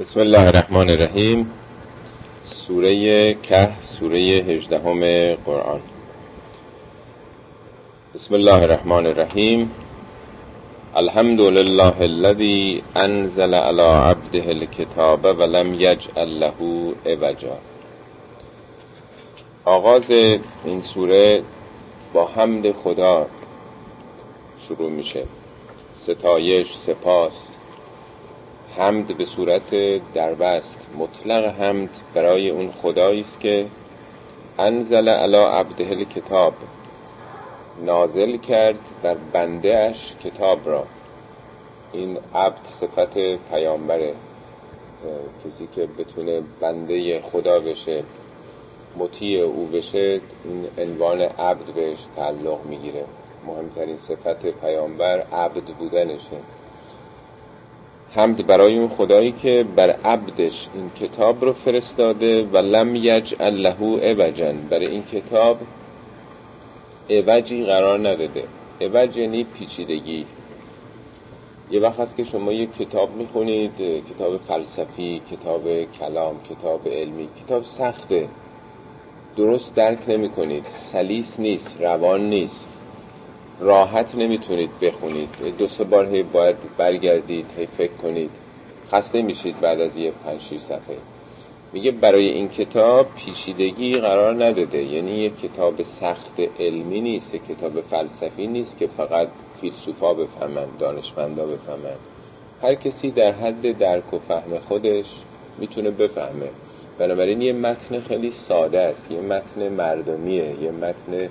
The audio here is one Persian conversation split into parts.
بسم الله الرحمن الرحیم. سوره که سوره هجدهم قرآن. بسم الله الرحمن الرحیم. الحمد لله الذي انزل على عبده الكتاب ولم يجعل له عوجا. آغاز این سوره با حمد خدا شروع میشه. ستایش سپاس. حمد به صورت دربست. مطلق حمد برای اون خدایی است که انزل علی عبده کتاب نازل کرد بر اش کتاب را. این عبد صفت پیامبره کسی که بتونه بنده خدا بشه مطیع او بشه این عنوان عبد بهش تعلق می‌گیره. مهمترین صفت پیامبر عبد بودنشه. حمد برای اون خدایی که بر عبدش این کتاب رو فرستاده و لم یجعل له عوجا. برای این کتاب عوجی قرار نداده. عوج یعنی پیچیدگی. یه وقت هست که شما یک کتاب می‌خونید کتاب فلسفی کتاب کلام کتاب علمی. کتاب سخته. درست درک نمی کنید سلیس نیست روان نیست. راحت نمی‌تونید بخونید. دو سه بار هی باید برگردید هی فکر کنید. خسته میشید بعد از یه پنج صفحه. میگه برای این کتاب پیچیدگی قرار نداده. یعنی یه کتاب سخت علمی نیست کتاب فلسفی نیست که فقط فیلسوفا بفهمند دانشمندا بفهمند هر کسی در حد درک و فهم خودش می‌تونه بفهمه. بنابراین یه متن خیلی ساده است یه متن مردمیه یه متن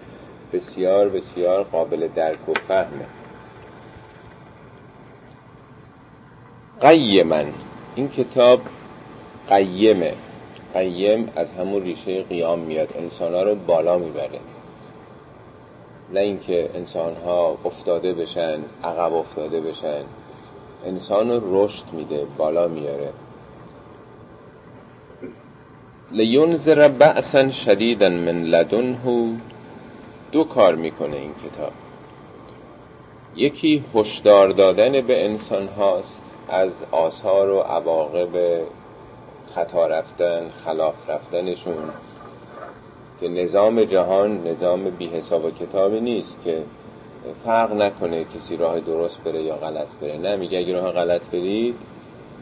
بسیار بسیار قابل درک و فهمه. قیمن. این کتاب قیمه. قیم از همون ریشه قیام میاد. انسان ها رو بالا می‌بره. نه اینکه انسان ها افتاده بشن عقب افتاده بشن. انسان رو رشد میده بالا میاره. لینذر بأسا شدیدا من لدنه. دو کار می‌کنه این کتاب. یکی هشدار دادن به انسان هاست از آثار و عواقب خطا رفتن خلاف رفتنشون که نظام جهان نظام بی حساب و کتابی نیست که فرق نکنه کسی راه درست بره یا غلط بره. نه میگه اگه راه غلط برید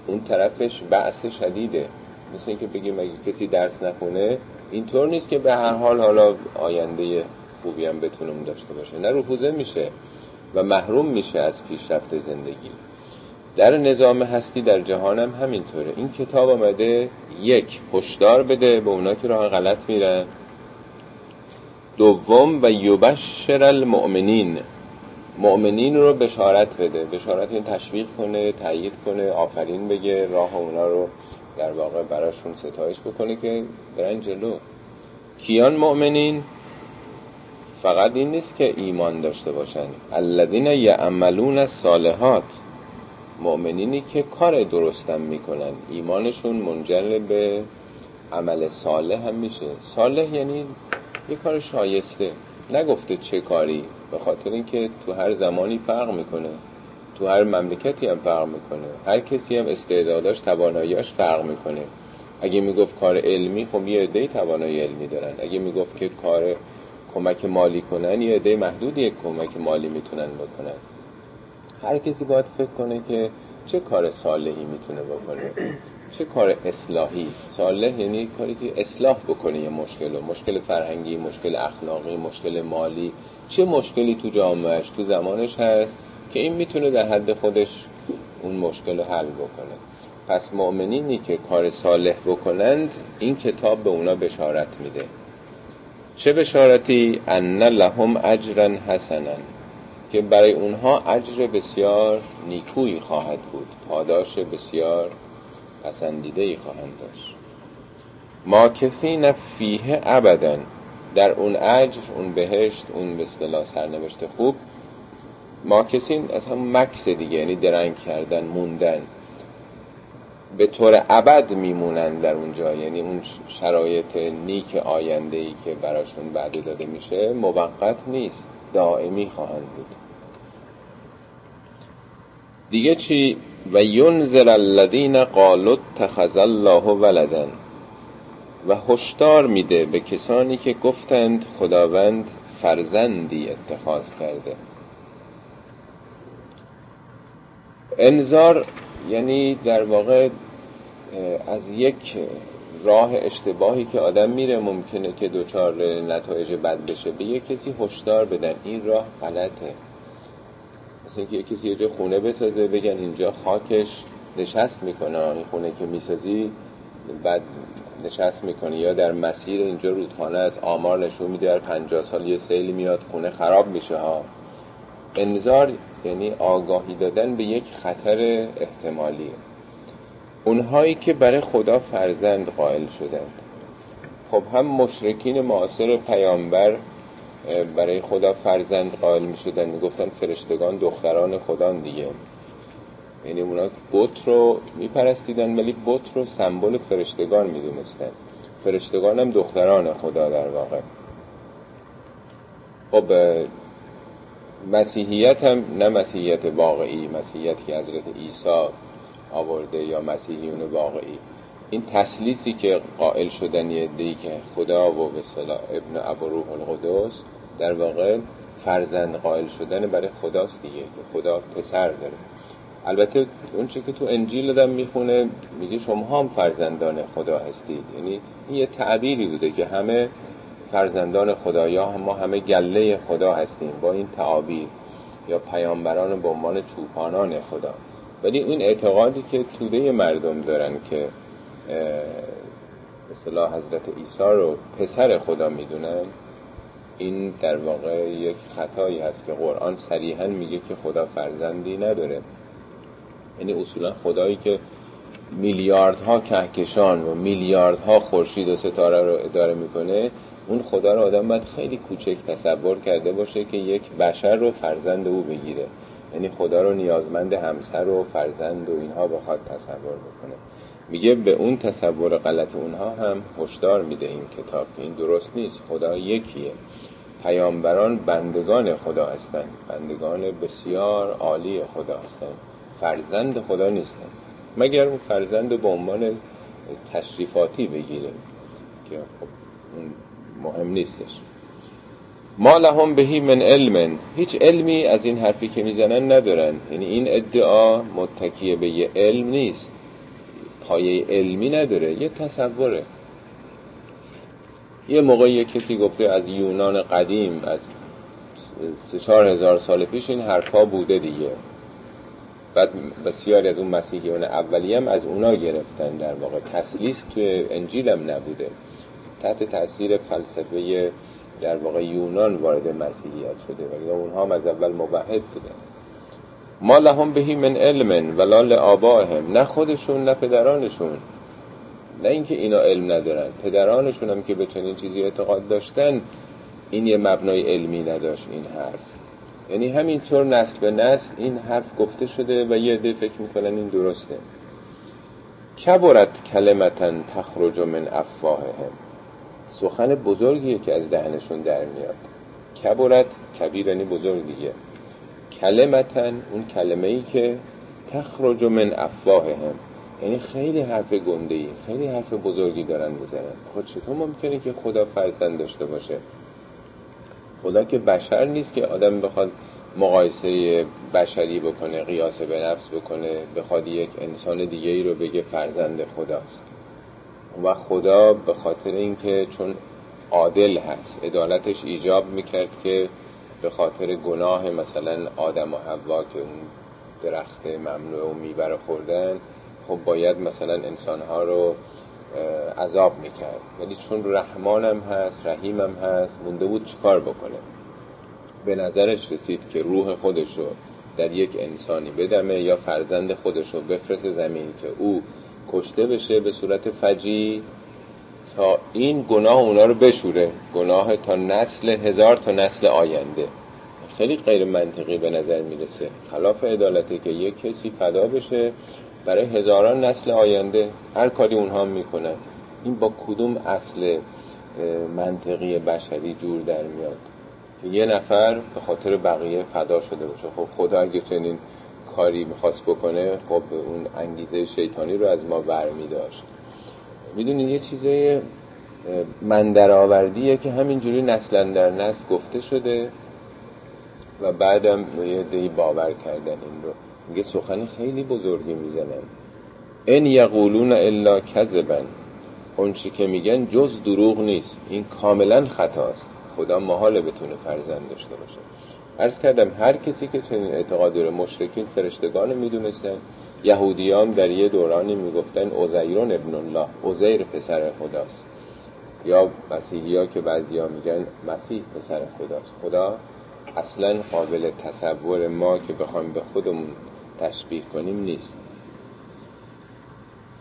اون طرفش بعث شدیده. مثل اینکه بگیم اگه کسی درس نخونه اینطور نیست که به هر حال حالا آینده خوبی هم بتونه اون داشته باشه. نه رفوزه میشه و محروم میشه از پیشرفت زندگی. در نظام هستی در جهان هم همینطوره. این کتاب آمده یک هشدار بده به اونا که راه غلط میرن. دوم و یبشر المؤمنین. مؤمنین رو بشارت بده. بشارت این تشویق کنه تایید کنه آفرین بگه راه اونا رو در واقع براشون ستایش بکنه که برن جلو. کیان مؤمنین؟ فقط این نیست که ایمان داشته باشن. الذین یعملون الصالحات مؤمنینی که کار درستم می‌کنن. ایمانشون منجر به عمل صالح هم میشه. صالح یعنی یه کار شایسته. نگفته چه کاری به خاطر اینکه تو هر زمانی فرق می‌کنه. تو هر مملکتی هم فرق می‌کنه. هر کسی هم استعداداش تواناییاش فرق می‌کنه. اگه می‌گفت کار علمی خب یه عده توانایی علمی دارن. اگه می‌گفت که کار کمک مالی کنن یه عده محدودی کمک مالی می‌تونن بکنن. هر کسی باید فکر کنه که چه کار صالحی می‌تونه بکنه. چه کار اصلاحی؟ صالح یعنی کاری که اصلاح بکنه یه مشکل مشکل فرهنگی مشکل اخلاقی مشکل مالی. چه مشکلی تو جامعهش تو زمانش هست که این می‌تونه در حد خودش اون مشکل رو حل بکنه. پس مؤمنینی که کار صالح بکنند این کتاب به اونا بشارت میده. چه بشارتی ان لهم اجرا حسنا که برای اونها اجر بسیار نیکویی خواهد بود پاداش بسیار پسندیده ای خواهند داشت. ما کفین فیه ابدا در اون اجر اون بهشت اون به اصطلاح سرنوشت خوب ما کسین از هم مکس دیگه یعنی درنگ کردن موندن. به طور ابد میمونن در اونجا. یعنی اون شرایط نیک آینده ای که براشون بعد داده میشه موقت نیست. دائمی خواهند بود. دیگه چی؟ و ینذر الذین قالوا اتخذ الله ولدا. و هشدار میده به کسانی که گفتند خداوند فرزندی اتخاذ کرده. انذار یعنی در واقع از یک راه اشتباهی که آدم میره ممکنه که دوچار نتایج بد بشه به یک کسی هشدار بدن. این راه غلطه. مثل اینکه یک کسی یه خونه بسازه بگن اینجا خاکش نشست می‌کنه. این خونه که می‌سازی بعد نشست می‌کنه یا در مسیر اینجا رودخانه از آمار نشون میده در پنجاه سال یه سیلی میاد خونه خراب میشه ها. انذار یعنی آگاهی دادن به یک خطر احتمالی اونهایی که برای خدا فرزند قائل شدند. خب هم مشرکین معاصر پیامبر برای خدا فرزند قائل می شدن می گفتن فرشتگان دختران خدا دیگه. یعنی اونا بت رو می پرستیدن ولی بت رو سمبل فرشتگان می دونستن فرشتگان هم دختران خدا در واقع. خب مسیحیت هم نه مسیحیت واقعی مسیحیت که حضرت عیسی آورده یا مسیحیون واقعی. این تسلیسی که قائل شدن یه که خدا و به ابن ابو روح القدس در واقع فرزند قائل شدن برای خداست دیگه که خدا پسر داره. البته اون که تو انجیل دادم می‌خونه میگه شما هم فرزندان خدا هستید. یعنی این یه تعبیری بوده که همه فرزندان خدا یا ما همه گله خدا هستیم با این تعابیر یا پیامبران به عنوان چوپانان خدا. ولی این اعتقادی که توده مردم دارن که مثلا حضرت عیسی رو پسر خدا می‌دونن این در واقع یک خطایی هست که قرآن صریحا میگه که خدا فرزندی نداره. یعنی اصولا خدایی که میلیاردها کهکشان و میلیاردها خورشید و ستاره رو اداره می‌کنه اون خدا رو آدم باید خیلی کوچک تصور کرده باشه که یک بشر رو فرزند او بگیره. یعنی خدا رو نیازمند همسر و فرزند و اینها بخواد تصور بکنه. میگه به اون تصور غلط اونها هم هشدار میده این کتاب که این درست نیست. خدا یکیه. پیامبران بندگان خدا هستند. بندگان بسیار عالی خدا هستند. فرزند خدا نیستند. مگر اون فرزند به عنوان تشریفاتی بگیره که خب مهم نیستش. ما لهم بهی من علم هیچ علمی از این حرفی که می‌زنن ندارن. یعنی این ادعا متکیه به یه علم نیست. پایه علمی نداره. یه تصوره. یه موقع یه کسی گفته از یونان قدیم از سه چهار هزار سال پیش این حرفا بوده دیگه. بعد بسیاری از اون مسیحیان اولی هم از اونا گرفتن. در واقع تسلیس توی انجیل هم نبوده. تحت تاثیر فلسفه در واقع یونان وارد مسیحیت شده و اونها هم از اول مبهد بودن ما لهم بهی من علم ولا لآبائهم نه خودشون نه پدرانشون. نه اینکه اینا علم ندارن پدرانشون هم که به چنین چیزی اعتقاد داشتن این یه مبنای علمی نداشت این حرف. یعنی همینطور نسل به نسل این حرف گفته شده و یه عده فکر می‌کنن این درسته. کبرت کلمتا تخرج من افواههم. سخن بزرگیه که از دهنشون در میاد. کبرت کبیر یعنی بزرگ دیگه کلمتا اون کلمه ای که تخرج من افواههم. یعنی خیلی حرف گنده ای خیلی حرف بزرگی دارن می‌زنن. خود چطور ممکنه که خدا فرزند داشته باشه؟ خدا که بشر نیست که آدم بخواد مقایسه بشری بکنه قیاس به نفس بکنه بخواد یک انسان دیگه ای رو بگه فرزند خداست. و خدا به خاطر اینکه چون عادل هست عدالتش ایجاب می‌کرد که به خاطر گناه مثلا آدم و حوا که اون درخت ممنوع و می‌بره خوردن خب باید مثلا انسانها رو عذاب می‌کرد. ولی چون رحمانم هست رحیمم هست مونده بود چیکار بکنه؟ به نظرش رسید که روح خودش رو در یک انسانی بدمه یا فرزند خودش رو بفرست زمین که او کشته بشه به صورت فجی تا این گناه اونا رو بشوره. گناه تا نسل هزار تا نسل آینده. خیلی غیر منطقی به نظر می‌رسه. خلاف عدالته که یک کسی فدا بشه برای هزاران نسل آینده هر کاری اونها می‌کنن. این با کدوم اصل منطقی بشری جور در میاد؟ که یه نفر به خاطر بقیه فدا شده باشه. خب خدا اگه چنین کاری می‌خواست بکنه خب اون انگیزه شیطانی رو از ما برمی داشت می‌دونید یه چیزای من در آوردیه که همینجوری نسلا در نسل گفته شده و بعدم یه دهی باور کردن این رو. میگه سخن خیلی بزرگی می‌زنن. ان یقولون الا کذبن اون چی که میگن جز دروغ نیست. این کاملا خطاست. خدا محاله بتونه فرزند داشته باشه. عرض کردم هر کسی که چنین اعتقاد داره مشرکین فرشتگان می‌دونستن یهودیان در یه دورانی می‌گفتن اوزیرون ابن الله اوزیر پسر خداست. یا مسیحی ها که بعضی ها میگن مسیح پسر خداست. خدا اصلا قابل تصور ما که بخوایم به خودمون تشبیه کنیم نیست.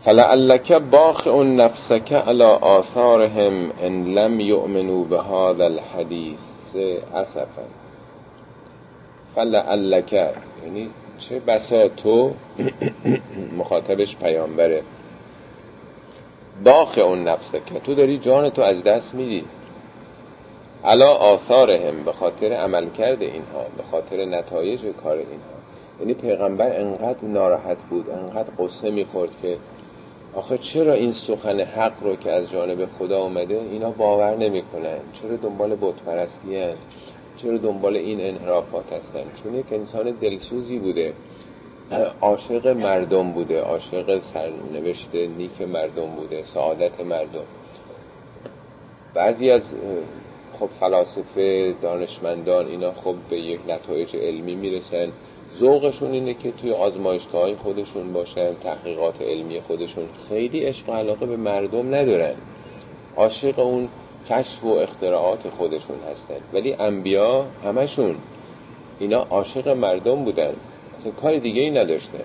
فلعلک باخع نفسک على آثارهم ان لم یؤمنوا بهذا الحدیث. اسفا فلعلک یعنی چه بسا تو مخاطبش پیامبره. باخ اون نفسه که تو داری جان تو از دست میدی. علا آثارهم به خاطر عمل کرده اینها به خاطر نتایج کار اینها. یعنی پیغمبر انقدر ناراحت بود انقدر قصه می‌خورد که آخه چرا این سخن حق رو که از جانب خدا اومده اینا باور نمی‌کنن؟ چرا دنبال بت پرستی چرا دنبال این انحرافات هستن؟ چون یک انسان دلسوزی بوده عاشق مردم بوده عاشق سرنوشت نیک مردم بوده سعادت مردم. بعضی از خب فلاسفه دانشمندان اینا خب به یک نتایج علمی می‌رسن. ذوقشون اینه که توی آزمایشگاه های خودشون باشن تحقیقات علمی خودشون. خیلی عشق و علاقه به مردم ندارن. عاشق اون کشف و اختراعات خودشون هستن. ولی انبیا همشون اینا عاشق مردم بودن. اصلا کار دیگه ای نداشته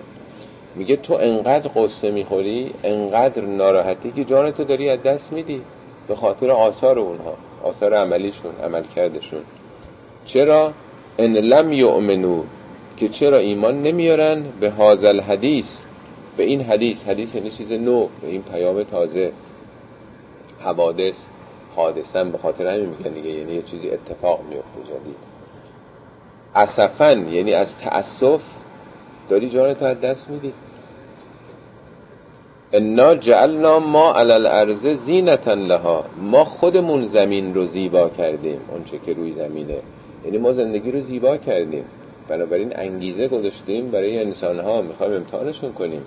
میگه تو انقدر قصه می‌خوری انقدر ناراحتی که جانتو داری از دست میدی. به خاطر آثار اونها آثار عملیشون عمل کردشون چرا؟ ان لم یؤمنو که چرا ایمان نمیارن؟ به هازل حدیث به این حدیث حدیث یعنی چیز نو به این پیام تازه حوادث. حادثن به خاطر همین میگن دیگه یعنی یه چیزی اتفاق میفته جدید. اصفن یعنی از تأسف داری جانت از دست میدی. انا جعلنا ما علی الارض زینتا لها. ما خودمون زمین رو زیبا کردیم اونچه که روی زمینه. یعنی ما زندگی رو زیبا کردیم. بنابراین انگیزه گذاشتیم برای انسان ها می‌خوایم امتحانشون کنیم.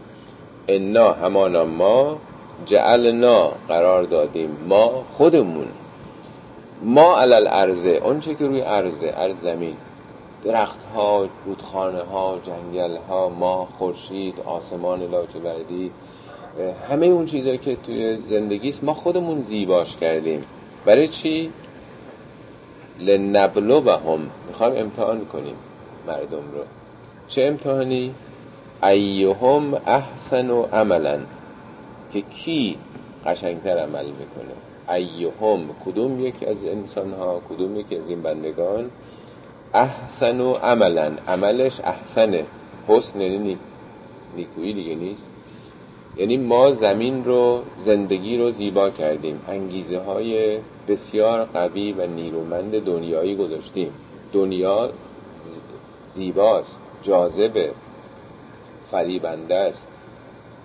انا همانا ما جعلنا قرار دادیم ما خودمون. ما علل ارزه اونچه که روی ارزه ارز زمین. درخت ها رودخانه ها جنگل ها ما خورشید آسمان لاجوردی همه اون چیزهایی که توی زندگی است ما خودمون زیباش کردیم. برای چی؟ لنبلو و هم می‌خوایم امتحان کنیم مردم رو. چه امتحانی؟ ایهم احسن و عملا. که کی قشنگتر عمل می‌کنه؟ ایهم کدوم یک از انسان ها کدوم یک از این بندگان؟ احسن و عملا. عملش احسنه. حسن یعنی نیکویی دیگه نیست. یعنی ما زمین رو زندگی رو زیبا کردیم. انگیزه های بسیار قوی و نیرومند دنیایی گذاشتیم. دنیا زیباست جاذبه فریبنده است.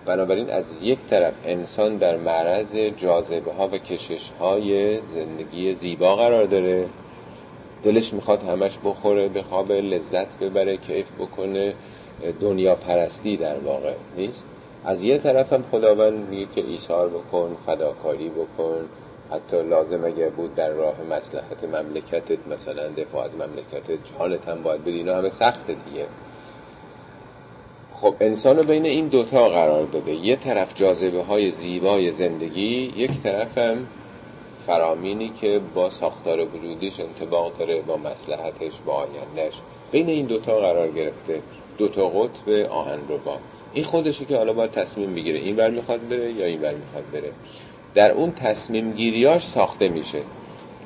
بنابراین از یک طرف انسان در معرض جاذبه ها و کشش های زندگی زیبا قرار داره. دلش می‌خواد همش بخوره بخوابه لذت ببره کیف بکنه دنیا پرستی در واقع نیست. از یه طرف هم خداوند میگه که ایثار بکن فداکاری بکن. حتی لازم اگه بود در راه مسلحت مملکتت مثلا دفاع از مملکتت جانت هم باید بدی. اینا همه سخت دیگه. خب انسان رو بین این دوتا قرار داده. یه طرف جاذبه های زیبای زندگی یک طرف هم فرامینی که با ساختار وجودیش انتباق داره با مسلحتش با آیندهش بین این دوتا قرار گرفته. دوتا قطب آهن رو با. این خودشه که حالا باید تصمیم بگیره. این بر می‌خواد بره یا این بر می‌خواد بره. در اون تصمیم گیریاش ساخته میشه.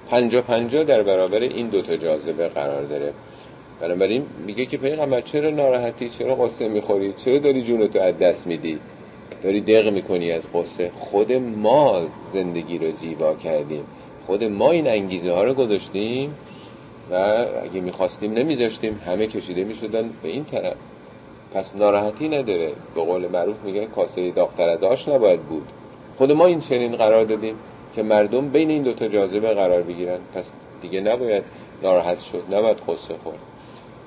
پنجا پنجا در برابر این دوتا جاذبه قرار داره. بنابراین میگه که پیغمبر چرا ناراحتی؟ چرا قصه می‌خوری؟ چرا داری جونتو از دست میدی؟ داری دق می‌کنی از قصه خود ما زندگی رو زیبا کردیم. خود ما این انگیزه ها رو گذاشتیم و اگه می‌خواستیم نمیذاشتیم همه کشیده می‌شدن به این طرف. پس ناراحتی نداره. به قول معروف میگن کاسه داختر از آش نباید بود. خود ما این چنین قرار دادیم که مردم بین این دوتا جاذبه قرار بگیرن. پس دیگه نباید ناراحت شد نباید خصه خورد.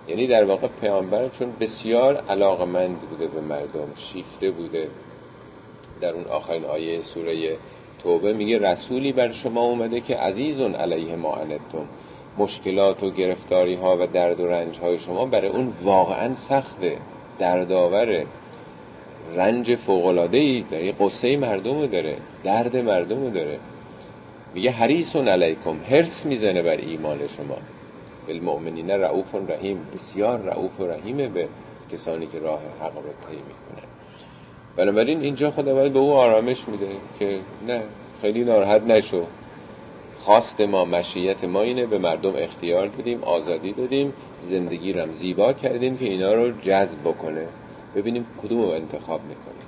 یعنی در واقع پیامبر چون بسیار علاقمند بوده به مردم شیفته بوده. در اون آخرین آیه سوره توبه میگه رسولی بر شما اومده که عزیزون علیه ما انتم. مشکلات و گرفتاری ها و درد و رنج های شما برای اون واقعا سخته دردآوره. رنج فوقلاده ای داره قصه مردم داره درد مردم داره. میگه حریصون علیکم هرس می‌زنه بر ایمان شما. بالمؤمنین رعوف رحیم بسیار رعوف و رحیمه به کسانی که راه حق رو طی می‌کنن بنابراین اینجا خداوند به او آرامش میده که نه خیلی ناراحت نشو. خواست ما مشیت ما اینه به مردم اختیار دادیم آزادی دادیم زندگی رم زیبا کردیم که اینا رو جذب بکنه. ببینیم کدوم رو انتخاب می‌کنه.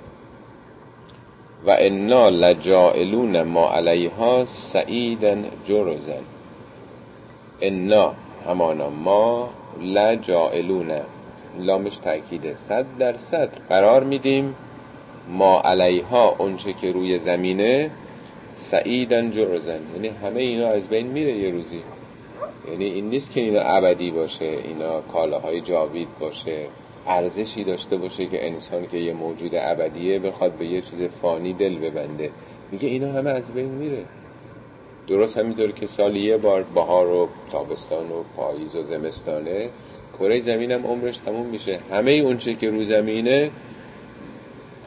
و انا لجائلون ما علیها سعیدن جرزن انا همانا ما لجائلون لامش تأکیده صد در صد. قرار میدیم ما علیها اونچه که روی زمینه سعیدن جرزن. یعنی همه اینا از بین میره یه روزی. یعنی این نیست که اینا ابدی باشه اینا کالاهای جاوید باشه ارزشی داشته باشه که انسان که یه موجود ابدیه بخواد به یه چیز فانی دل ببنده. میگه اینا همه از بین میره. درست همینطور که سالی یه بار بهار و تابستان و پاییز و زمستانه کره زمین هم عمرش تموم میشه. همه اون چه که رو زمینه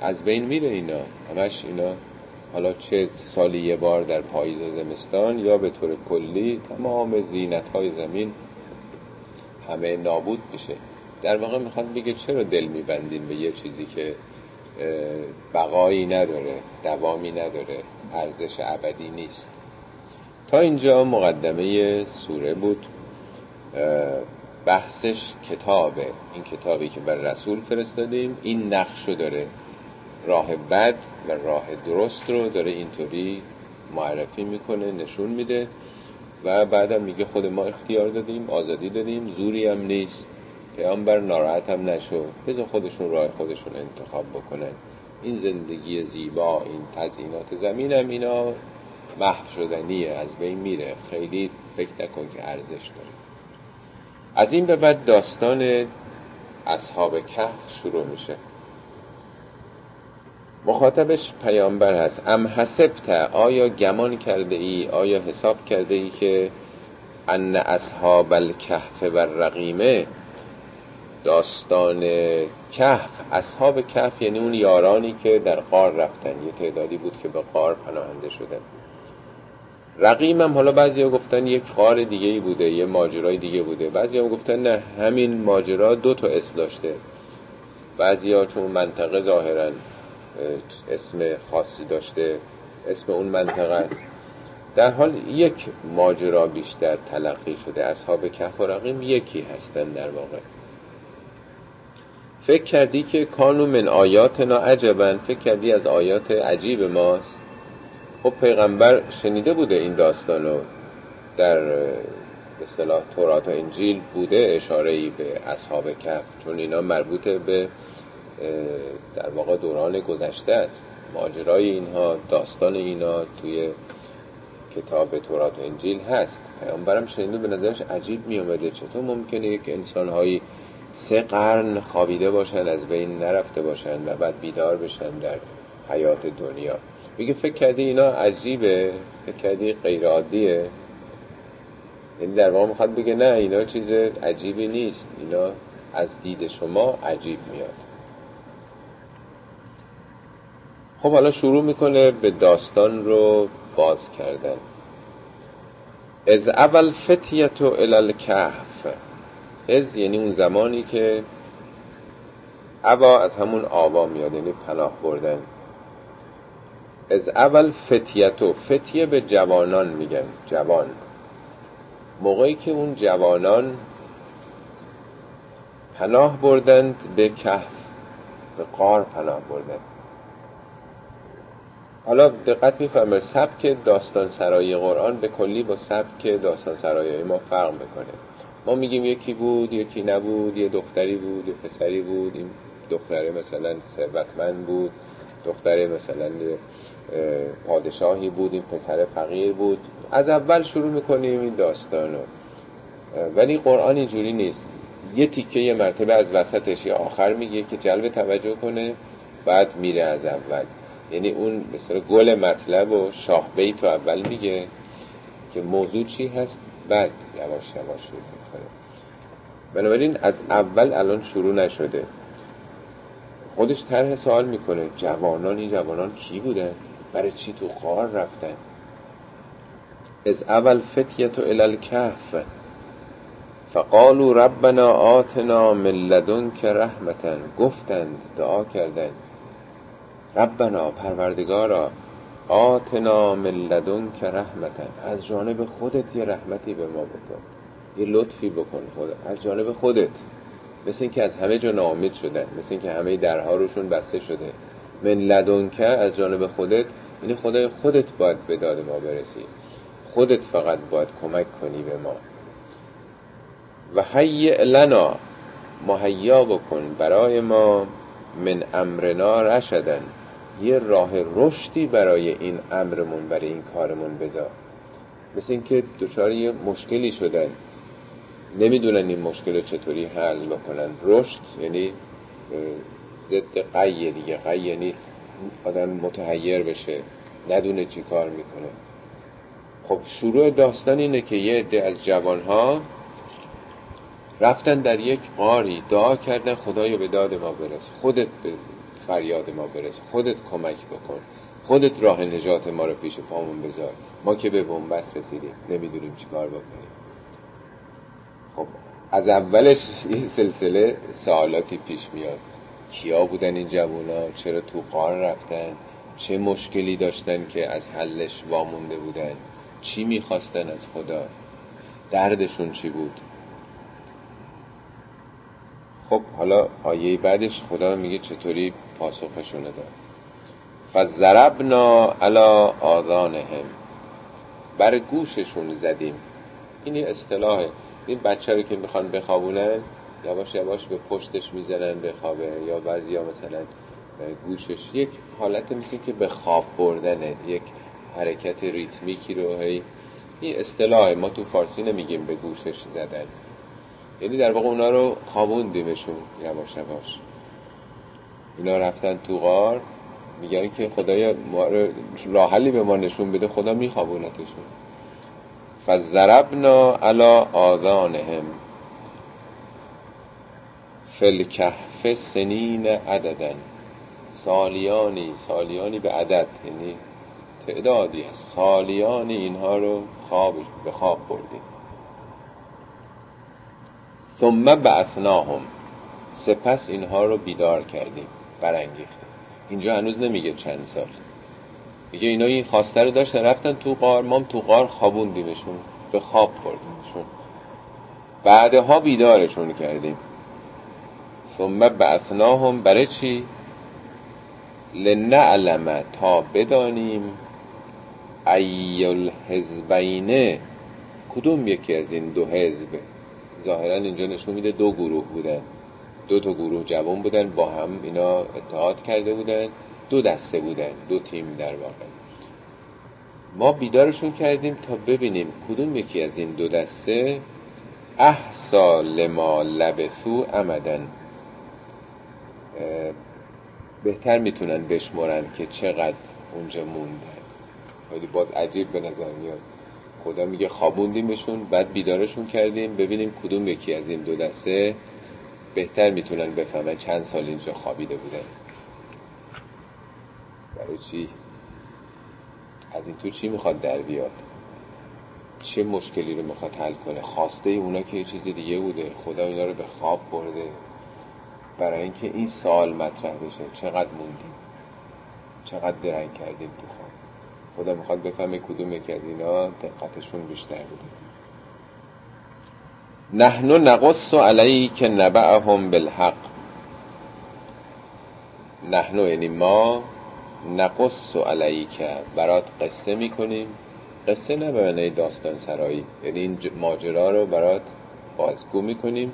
از بین میره اینا. همش اینا. حالا چه سالی یه بار در پاییز و زمستان یا به طور کلی تمام زینت های زمین همه نابود میشه. در واقع می‌خواد بگه چرا دل میبندیم به یه چیزی که بقایی نداره دوامی نداره ارزش ابدی نیست. اینجا مقدمه سوره بود. بحثش کتابه این کتابی که بر رسول فرستادیم. این نقشو داره راه بد و راه درست رو داره اینطوری معرفی می‌کنه نشون میده و بعدم میگه خود ما اختیار دادیم آزادی دادیم زوری هم نیست. پیامبر ناراحت هم نشو بذار خودشون راه خودشون انتخاب بکنن. این زندگی زیبا این تزیینات زمین هم اینا. محو شدنیه از بین میره. خیلی فکر نکن که ارزش داره. از این به بعد داستان اصحاب کهف شروع میشه. مخاطبش پیامبر هست. ام حسبت آیا گمان کرده ای؟ آیا حساب کرده ای که ان اصحاب الکهف و رقیمه داستان کهف اصحاب کهف یعنی اون یارانی که در قار رفتن. یه تعدادی بود که به قار پناهنده شدن. رقیم هم حالا بعضی ها گفتن یک قار دیگه ای بوده یه ماجرای دیگه بوده. بعضی هم گفتن نه همین ماجرا دو تا اسم داشته. بعضی ها چون منطقه ظاهرا اسم خاصی داشته اسم اون منطقه. است در حال یک ماجرا بیشتر تلقی شده. اصحاب کهف و رقیم یکی هستن در واقع. فکر کردی که کانو من آیاتنا عجبن فکر کردی از آیات عجیب ماست. خب پیغمبر شنیده بوده این داستانو در اصطلاح تورات و انجیل بوده اشاره به اصحاب کف چون اینا مربوط به در واقع دوران گذشته است. ماجرای اینها داستان اینا توی کتاب تورات و انجیل هست. پیامبرم شنیده به نظرش عجیب می اومده چطور ممکنه یک انسانهایی سه قرن خوابیده باشن از بین نرفته باشن و بعد بیدار بشن در حیات دنیا؟ میگه فکر کردی اینا عجیبه فکر کردی غیر عادیه یعنی در واقع می‌خواد بگه نه اینا چیز عجیبی نیست. اینا از دید شما عجیب میاد. خب حالا شروع می‌کنه به داستان رو باز کردن. از اول فتیتو الالکهف از یعنی اون زمانی که عبا از همون آوا میاد یعنی پناه بردن. از اول فتیتو. فتیه به جوانان میگن. جوان. موقعی که اون جوانان پناه بردند به کهف به قار پناه بردند. حالا دقت می‌فهمه سبک داستان سرای قرآن به کلی با سبک داستان سرای ما فرق می‌کنه. ما میگیم یکی بود یکی نبود یه دختری بود یه پسری بود. این دختره مثلا ثروتمند بود دختره مثلا پادشاهی بود این پسر فقیر بود. از اول شروع می‌کنیم این داستانو. ولی قرآن اینجوری نیست. یه تیکه یه مرتبه از وسطش یا آخر میگه که جلب توجه کنه بعد میره از اول. یعنی اون مثلا گل مطلب و شاه بیت اول میگه که موضوع چی هست؟ بعد یواش یواش شروع می‌کنه. بنابراین از اول الان شروع نشده. خودش طرح سوال می‌کنه جوانان این جوانان کی بودن؟ برای چی تو خار رفتن؟ از اول فتیت و الالکهف فقالو ربنا آتنا من که رحمتن گفتند دعا کردند. ربنا پروردگارا آتنا من که رحمتن از جانب خودت یه رحمتی به ما بکن. یه لطفی بکن خود از جانب خودت. مثل اینکه از همه جا نامید شدن. مثل اینکه همه درها روشون بسته شده. من لدن که از جانب خودت. یعنی خدای خودت باید به داد ما برسی. خودت فقط باید کمک کنی به ما. و هیئ لنا مهیا بکن برای ما من امرنا رشدن. یه راه رشدی برای این امرمون برای این کارمون بذار. مثل اینکه دچار یه مشکلی شدن. نمی‌دونن این مشکل چطوری حل بکنن. رشد یعنی ضد قیه دیگه. قیه یعنی آدم متحیر بشه ندونه چی کار می‌کنه. خب شروع داستان اینه که یه عده از جوانها رفتن در یک قاری دعا کردن خدایا به داد ما برس خودت به فریاد ما برس خودت کمک بکن خودت راه نجات ما رو پیش پامون بذار. ما که به بنبست رسیدیم نمی‌دونیم چی کار بکنیم. خب از اولش این سلسله سوالاتی پیش میاد. کیا بودن این جوونا؟ چرا تو قار رفتن؟ چه مشکلی داشتن که از حلش وامونده بودن؟ چی می‌خواستن از خدا؟ دردشون چی بود؟ خب حالا آیه بعدش خدا میگه چطوری پاسخشونه داد. فزربنا علا آذانهم. بر گوششون زدیم. این اصطلاح این بچه رو که می‌خوان بخوابونن یواش یواش به پشتش می‌زنن بخوابه یا بعضی مثلا گوشش. یک حالت مثل که به خواب بردنه یک حرکت ریتمیکی رو هی این اصطلاح ما تو فارسی نمیگیم به گوشش زدن. یعنی در واقع اونا رو خوابوندیمشون یواش یواش. اینا رفتن تو غار میگن که خدای راحلی به ما نشون بده خدا میخوابونتشون. فزربنا علا آذانهم. فلکهف سنین عددن. سالیانی سالیانی به عدد یعنی تعدادی هست. سالیانی اینها رو خواب به خواب بردیم. ثم بعثناهم. سپس اینها رو بیدار کردیم برانگیختیم. اینجا هنوز نمیگه چند سال. میگه اینا این خواسته رو داشتن رفتن تو قار ما تو قار خوابوندیمشون به خواب بردیمشون بعدها بیدارشون کردیم. ثم بعثناهم برای چی؟ لنعلم تا بدانیم ایل حزبینه کدوم یکی از این دو حزب؟ ظاهرا اینجا نشون میده دو گروه بودن. دو تا گروه جوان بودن با هم اینا اتحاد کرده بودن. دو دسته بودن دو تیم در واقع. ما بیدارشون کردیم تا ببینیم کدوم یکی از این دو دسته احسا لما لبثو امدن. بهتر می‌تونن بشمرن که چقدر اونجا موندن خیلی باز عجیب به نظر میاد. خدا میگه خوابوندیمشون بعد بیدارشون کردیم ببینیم کدوم یکی از این دو دسته بهتر می‌تونن بفهمن چند سال اینجا خوابیده بودن. برای چی؟ از این تو چی می‌خواد در بیاد؟ چه مشکلی رو می‌خواد حل کنه؟ خواسته اونا که یه چیز دیگه بوده. خدا اینا رو به خواب برده. برای اینکه این سال مطرح بشه. چقدر موندیم. چقدر درنگ کردیم تو خواب خدا می‌خواد بفهمه کدوم یکی از اینا دقتشون بیشتر بوده. نحنو نقص که نبعهم بالحق. نحنو یعنی ما نقص که برات قصه می‌کنیم. قصه نه به داستان سرایی یعنی این ماجرا رو برات بازگو می‌کنیم.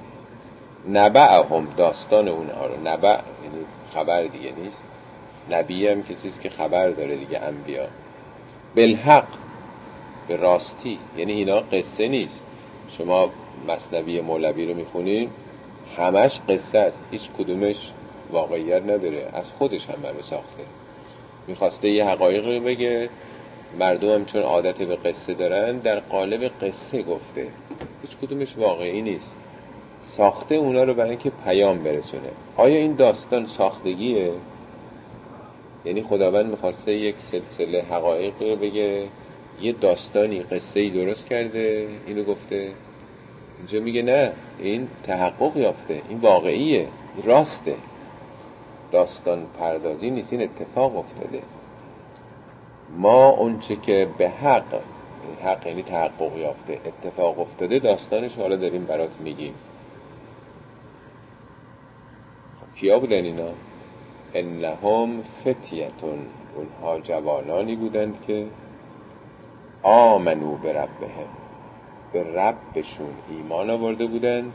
نبعهم داستان اونها رو نبع یعنی خبر دیگه نیست. نبی هم کسی که خبر داره دیگه انبیا. بالحق به راستی. یعنی اینا قصه نیست. شما مصنبی مولوی رو می‌خونین همش قصه است. هیچ کدومش واقعیت نداره. از خودش هم برای ساخته. می‌خواسته یه حقایق رو بگه. مردم هم چون عادت به قصه دارن در قالب قصه گفته. هیچ کدومش واقعی نیست. ساخته اونا رو برای اینکه پیام برسونه. آیا این داستان ساختگیه؟ یعنی خداوند می‌خواسته یک سلسله حقایق رو بگه. یه داستانی قصه ای درست کرده اینو گفته. اینجا میگه نه این تحقق یافته این واقعیه راسته. داستان پردازی نیست این اتفاق افتاده. ما اونچه که به حق حق یعنی تحقق یافته اتفاق افتاده داستانش حالا داریم برات میگیم خب کیا بودن اینا. انهم فتیتون اونها جوانانی بودند که آمنو به ربهم. به ربشون ایمان آورده بودند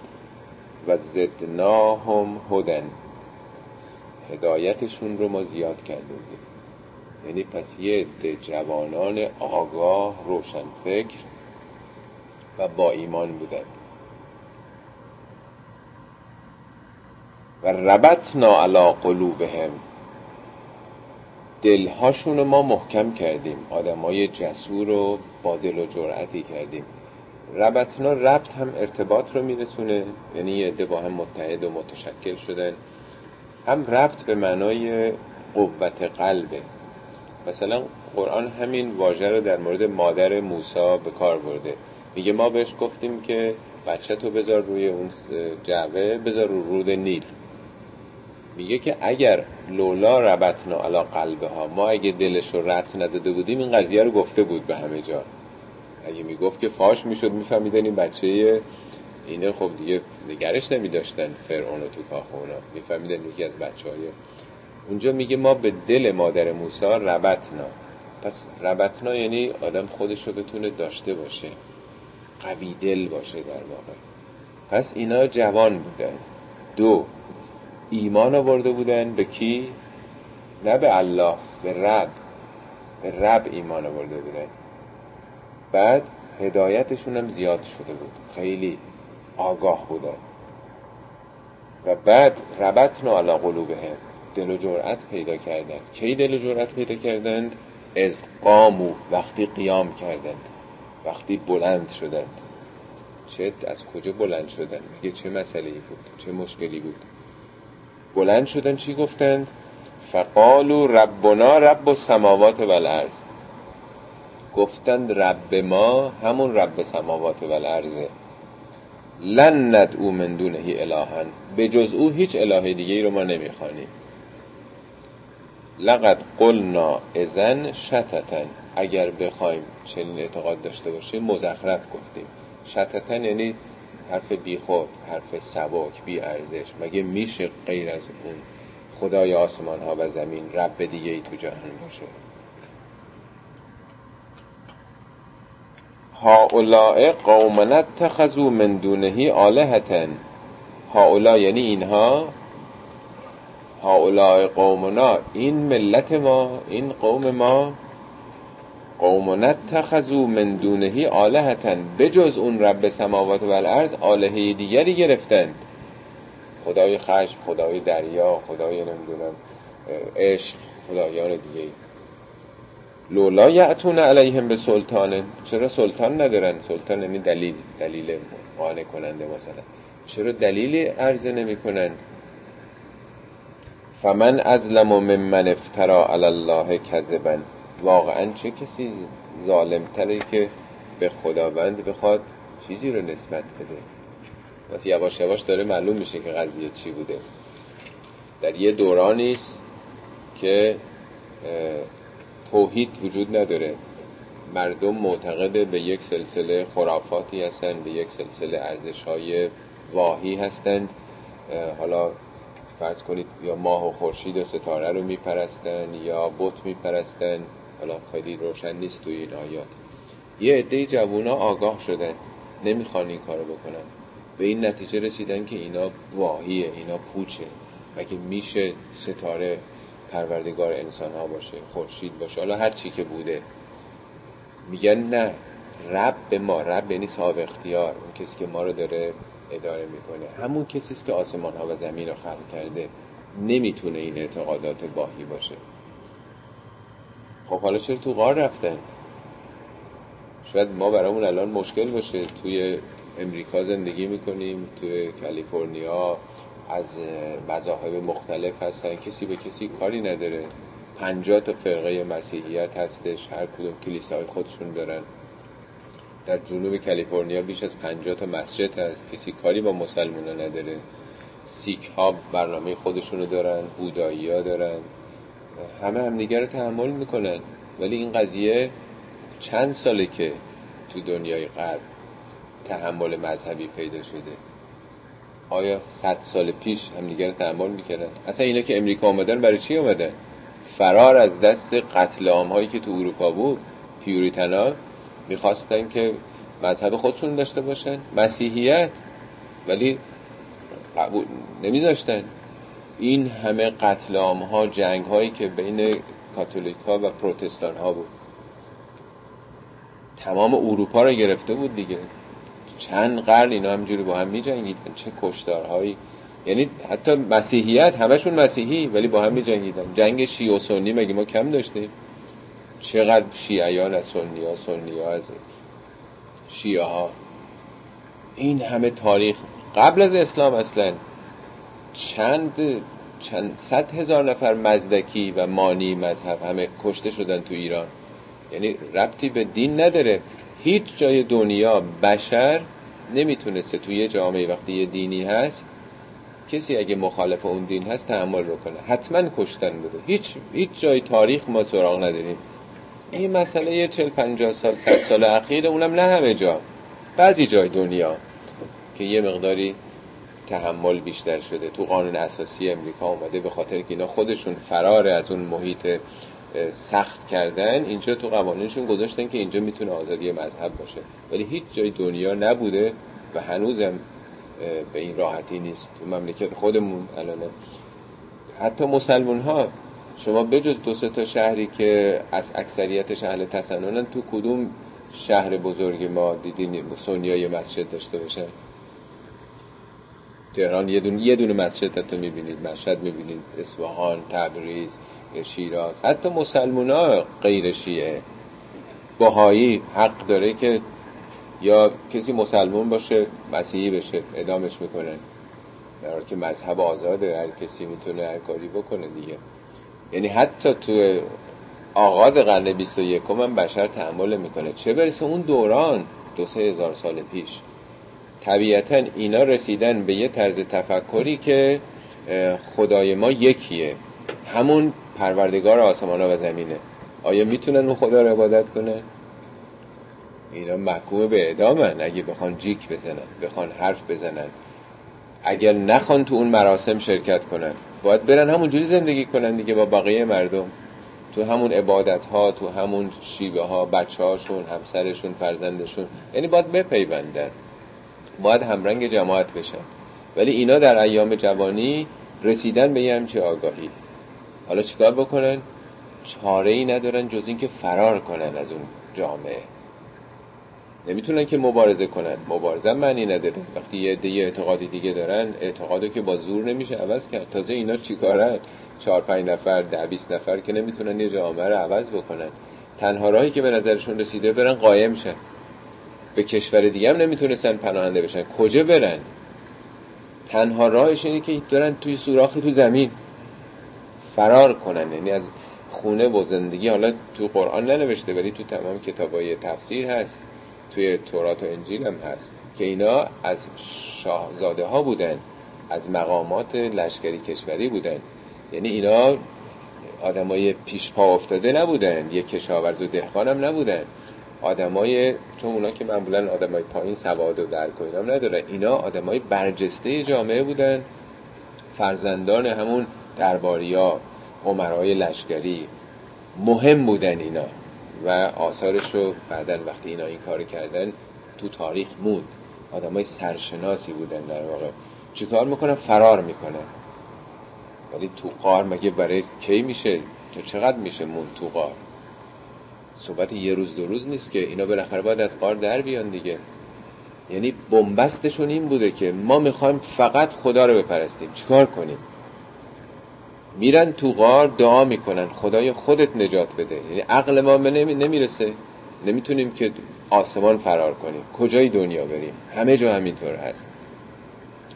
و زدناهم هدن. هدایتشون رو ما زیاد کرده بودیم یعنی پس یه عده جوانان آگاه روشن فکر و با ایمان بودند و ربطنا علا قلوبهم. دلهاشون ما محکم کردیم. آدمای جسور رو با دل و جرأتی کردیم. ربطنا ربط هم ارتباط رو میرسونه یعنی یه عده با هم متحد و متشکل شدن. هم ربط به معنای قوت قلبه. مثلا قرآن همین واژه رو در مورد مادر موسی به کار برده. میگه ما بهش گفتیم که بچه تو بذار روی اون جعبه بذار رو رود نیل. میگه که اگر لولا ربطنا علا قلبه ها ما اگه دلش رو رد نداده بودیم این قضیه رو گفته بود به همه جا. اگه می‌گفت که فاش می‌شد میفهمیدن این بچه اینه خب دیگه نگرش نمیداشتن فرعون تو کاخ اونا میفهمیدن یکی از بچه های اونجا میگه ما به دل مادر موسی ربطنا. پس ربطنا یعنی آدم خودش رو بتونه داشته باشه. قوی دل باشه در واقع. پس اینا جوان بودن. دو ایمان آورده بودن به کی؟ نه به الله به رب. به رب ایمان آورده بودن. بعد هدایتشون هم زیاد شده بود. خیلی آگاه بودن. و بعد ربطنا علی قلوبهم. دل و جرأت پیدا کردند. کی دل و جرأت پیدا کردند؟ از قامو وقتی قیام کردند. وقتی بلند شدند. چه از کجا بلند شدن میگه چه مسئله بود؟ چه مشکلی بود؟ بلند شدن چی گفتند فقالو ربنا رب السماوات والارض. گفتند رب ما همون رب سماوات و الارضه لن ندعو من دونهی الهن به جز او هیچ اله دیگه ای رو ما نمی‌خوانیم. لقد قلنا ازن شتتن اگر بخوایم چنین اعتقاد داشته باشیم مزخرف گفتیم. شتتن یعنی حرف بیخود حرف سباک بی ارزش مگه میشه غیر از اون خدای آسمان ها و زمین رب دیگه ای تو جهان باشه؟ هاولاء قومنا اتخذوا من دونهی آلهتن. هاولا یعنی اینها؟ هاولاء قومنا این ملت ما این قوم ما قومنا اتخذوا من دونهی آلهتن بجز اون رب سماوات و الارض آلهه دیگری گرفتند خدای خشم خدای دریا خدای نمی‌دونم عشق خدایان دیگه. لولا یعتون علیهم به سلطانه چرا سلطان ندارن؟ سلطان یعنی دلیل دلیل قانع کننده مثلا. چرا دلیلی عرضه نمی کنن فمن ازلم ممن افترا علی الله کذبا. واقعا چه کسی ظالمتره که به خداوند بخواد چیزی رو نسبت بده؟ پس یواش یواش داره معلوم میشه که قضیه چی بوده. در یه دورانی است که توحید وجود نداره. مردم معتقد به یک سلسله خرافاتی هستند به یک سلسله ارزش های واهی هستند. حالا فرض کنید یا ماه و خورشید و ستاره رو میپرستن یا بت میپرستن. حالا خیلی روشن نیست توی این آیات. یه عده جوونا آگاه شدن. نمی‌خوان این کارو بکنن. به این نتیجه رسیدن که اینا واهیه اینا پوچه. مگه میشه ستاره پروردگار انسان ها باشه خورشید باشه؟ حالا هر چی که بوده. میگن نه رب به ما رب یعنی صاحب اختیار. اون کسی که ما رو داره اداره می‌کنه. همون کسی که آسمان ها و زمین رو خلق کرده. نمی‌تونه این اعتقادات باهی باشه. خب حالا چرا تو غار رفتن؟ شاید ما برامون الان مشکل باشه. توی امریکا زندگی می‌کنیم توی کالیفرنیا از مذاهب مختلف هستن. کسی به کسی کاری نداره. پنجاه تا فرقه مسیحیت هستش. هر کدوم کلیسای خودشون دارن. در جنوب کالیفرنیا بیش از پنجاه تا مسجد هست. کسی کاری با مسلمان نداره. سیک ها برنامه خودشونو دارن. بودایی دارن. همه همدیگه رو تحمل می‌کنن. ولی این قضیه چند ساله که تو دنیای غرب تحمل مذهبی پیدا شده. آیا صد سال پیش همدیگه رو تحمل می‌کردن؟ اصلا اینا که امریکا آمدن برای چی آمدن فرار از دست قتل عام هایی که تو اروپا بود. پیوریتنا می‌خواستن که مذهب خودشون داشته باشن. مسیحیت. ولی قبول نمیذاشتن. این همه قتل ها جنگ هایی که بین کاتولیک ها و پروتستان ها بود. تمام اروپا رو گرفته بود دیگه. چند قرن اینا همجوری با هم می جنگیدن چه کشتارهایی. یعنی حتی مسیحیت همشون مسیحی ولی با هم می جنگیدن جنگ شیعه و سنی مگه ما کم داشتیم؟ چقدر شیعیان از سنی ها سنی ها از شیعه ها این همه تاریخ. قبل از اسلام اصلا چند چند صد هزار نفر مزدکی و مانی مذهب همه کشته شدن تو ایران. یعنی ربطی به دین نداره. هیچ جای دنیا بشر نمی‌تونسته توی یه جامعه وقتی یه دینی هست کسی اگه مخالف اون دین هست تحمل رو کنه حتما کشتن بوده هیچ هیچ جای تاریخ ما سراغ نداریم. این مسئله یه چل پنجاه سال صد سال اخیر اونم نه همه جا. بعضی جای دنیا که یه مقداری تحمل بیشتر شده. تو قانون اساسی امریکا اومده به خاطر که اینا خودشون فرار از اون محیط سخت کردن اینجا تو قوانینشون گذاشتن که اینجا می‌تونه آزادی مذهب باشه. ولی هیچ جای دنیا نبوده و هنوزم به این راحتی نیست. تو مملکت خودمون الان. حتی مسلمون ها شما بجز دو سه تا شهری که از اکثریتش اهل تسننن تو کدوم شهر بزرگ ما دیدین؟ سنیای مسجد داشته باشن؟ تهران یه دونه یه دونه مسجد حتی می‌بینید. مشهد می‌بینید. اصفهان تبریز شیراز. حتی مسلمان ها غیر شیعه. باهایی حق داره که یا کسی مسلمون باشه مسیحی بشه ادامش می‌کنن در که مذهب آزاده هر کسی می‌تونه هر کاری بکنه دیگه. یعنی حتی تو آغاز قرن 21 هم بشر تحمل می‌کنه. چه برسه اون دوران؟ دو سه هزار سال پیش. طبیعتا اینا رسیدن به یه طرز تفکری که خدای ما یکیه. همون پروردگار آسمان و زمینه. آیا می‌تونن اون خدا رو عبادت کنن؟ اینا محکوم به اعدامن. اگه بخوان جیک بزنن بخوان حرف بزنن. اگر نخوان تو اون مراسم شرکت کنن باید برن همونجوری زندگی کنن دیگه با بقیه مردم. تو همون عبادت ها تو همون شیوه ها بچه هاشون همسرشون فرزندشون یعنی باید بپیوندن. باید همرنگ جماعت بشن ولی اینا در ایام جوانی رسیدن به یه همچه آگاهی. حالا چیکار بکنن؟ چاره ای ندارن جز اینکه فرار کنن از اون جامعه. نمی‌تونن که مبارزه کنن. مبارزه معنی نداره. وقتی یه عده اعتقادی دیگه دارن اعتقادو که با زور نمیشه عوض کرد. تازه اینا چیکارن چهار پنج نفر ده بیست نفر که نمی‌تونن یه جامعه رو عوض بکنن. تنها راهی که به نظرشون رسیده برن قایم شن. به کشور دیگه هم نمی‌تونستن پناهنده بشن. کجا برن؟ تنها راهش اینه که دارن توی سوراخی تو زمین فرار کنن. یعنی از خونه و زندگی حالا تو قرآن ننوشته ولی تو تمام کتابای تفسیر هست. توی تورات و انجیل هم هست که اینا از شاهزاده ها بودن از مقامات لشکری کشوری بودن. یعنی اینا آدمای پیش پا افتاده نبودن یک کشاورز و دهقان هم نبودن. آدمای چون اونا که معمولا آدمای پایین سواد و درک و اینا هم ندارن اینا آدمای برجسته جامعه بودن. فرزندان همون درباریا عمرای لشکری. مهم بودن اینا. و آثارش رو بعدا وقتی اینا این کار کردن تو تاریخ موند. آدم های سرشناسی بودن در واقع. چیکار می‌کنن؟ فرار می‌کنن. ولی تو قار مگه برای کی میشه؟ چقدر میشه مون تو قار؟ صحبت یه روز دو روز نیست که اینا بالاخره باید از قار در بیان دیگه. یعنی بنبستشون این بوده که ما می‌خوایم فقط خدا رو بپرستیم. چیکار کنیم؟ میرن تو غار دعا می‌کنن. خدای خودت نجات بده. یعنی عقل ما نمی... نمی‌رسه. نمی‌تونیم که آسمان فرار کنیم. کجای دنیا بریم؟ همه جا همینطور هست.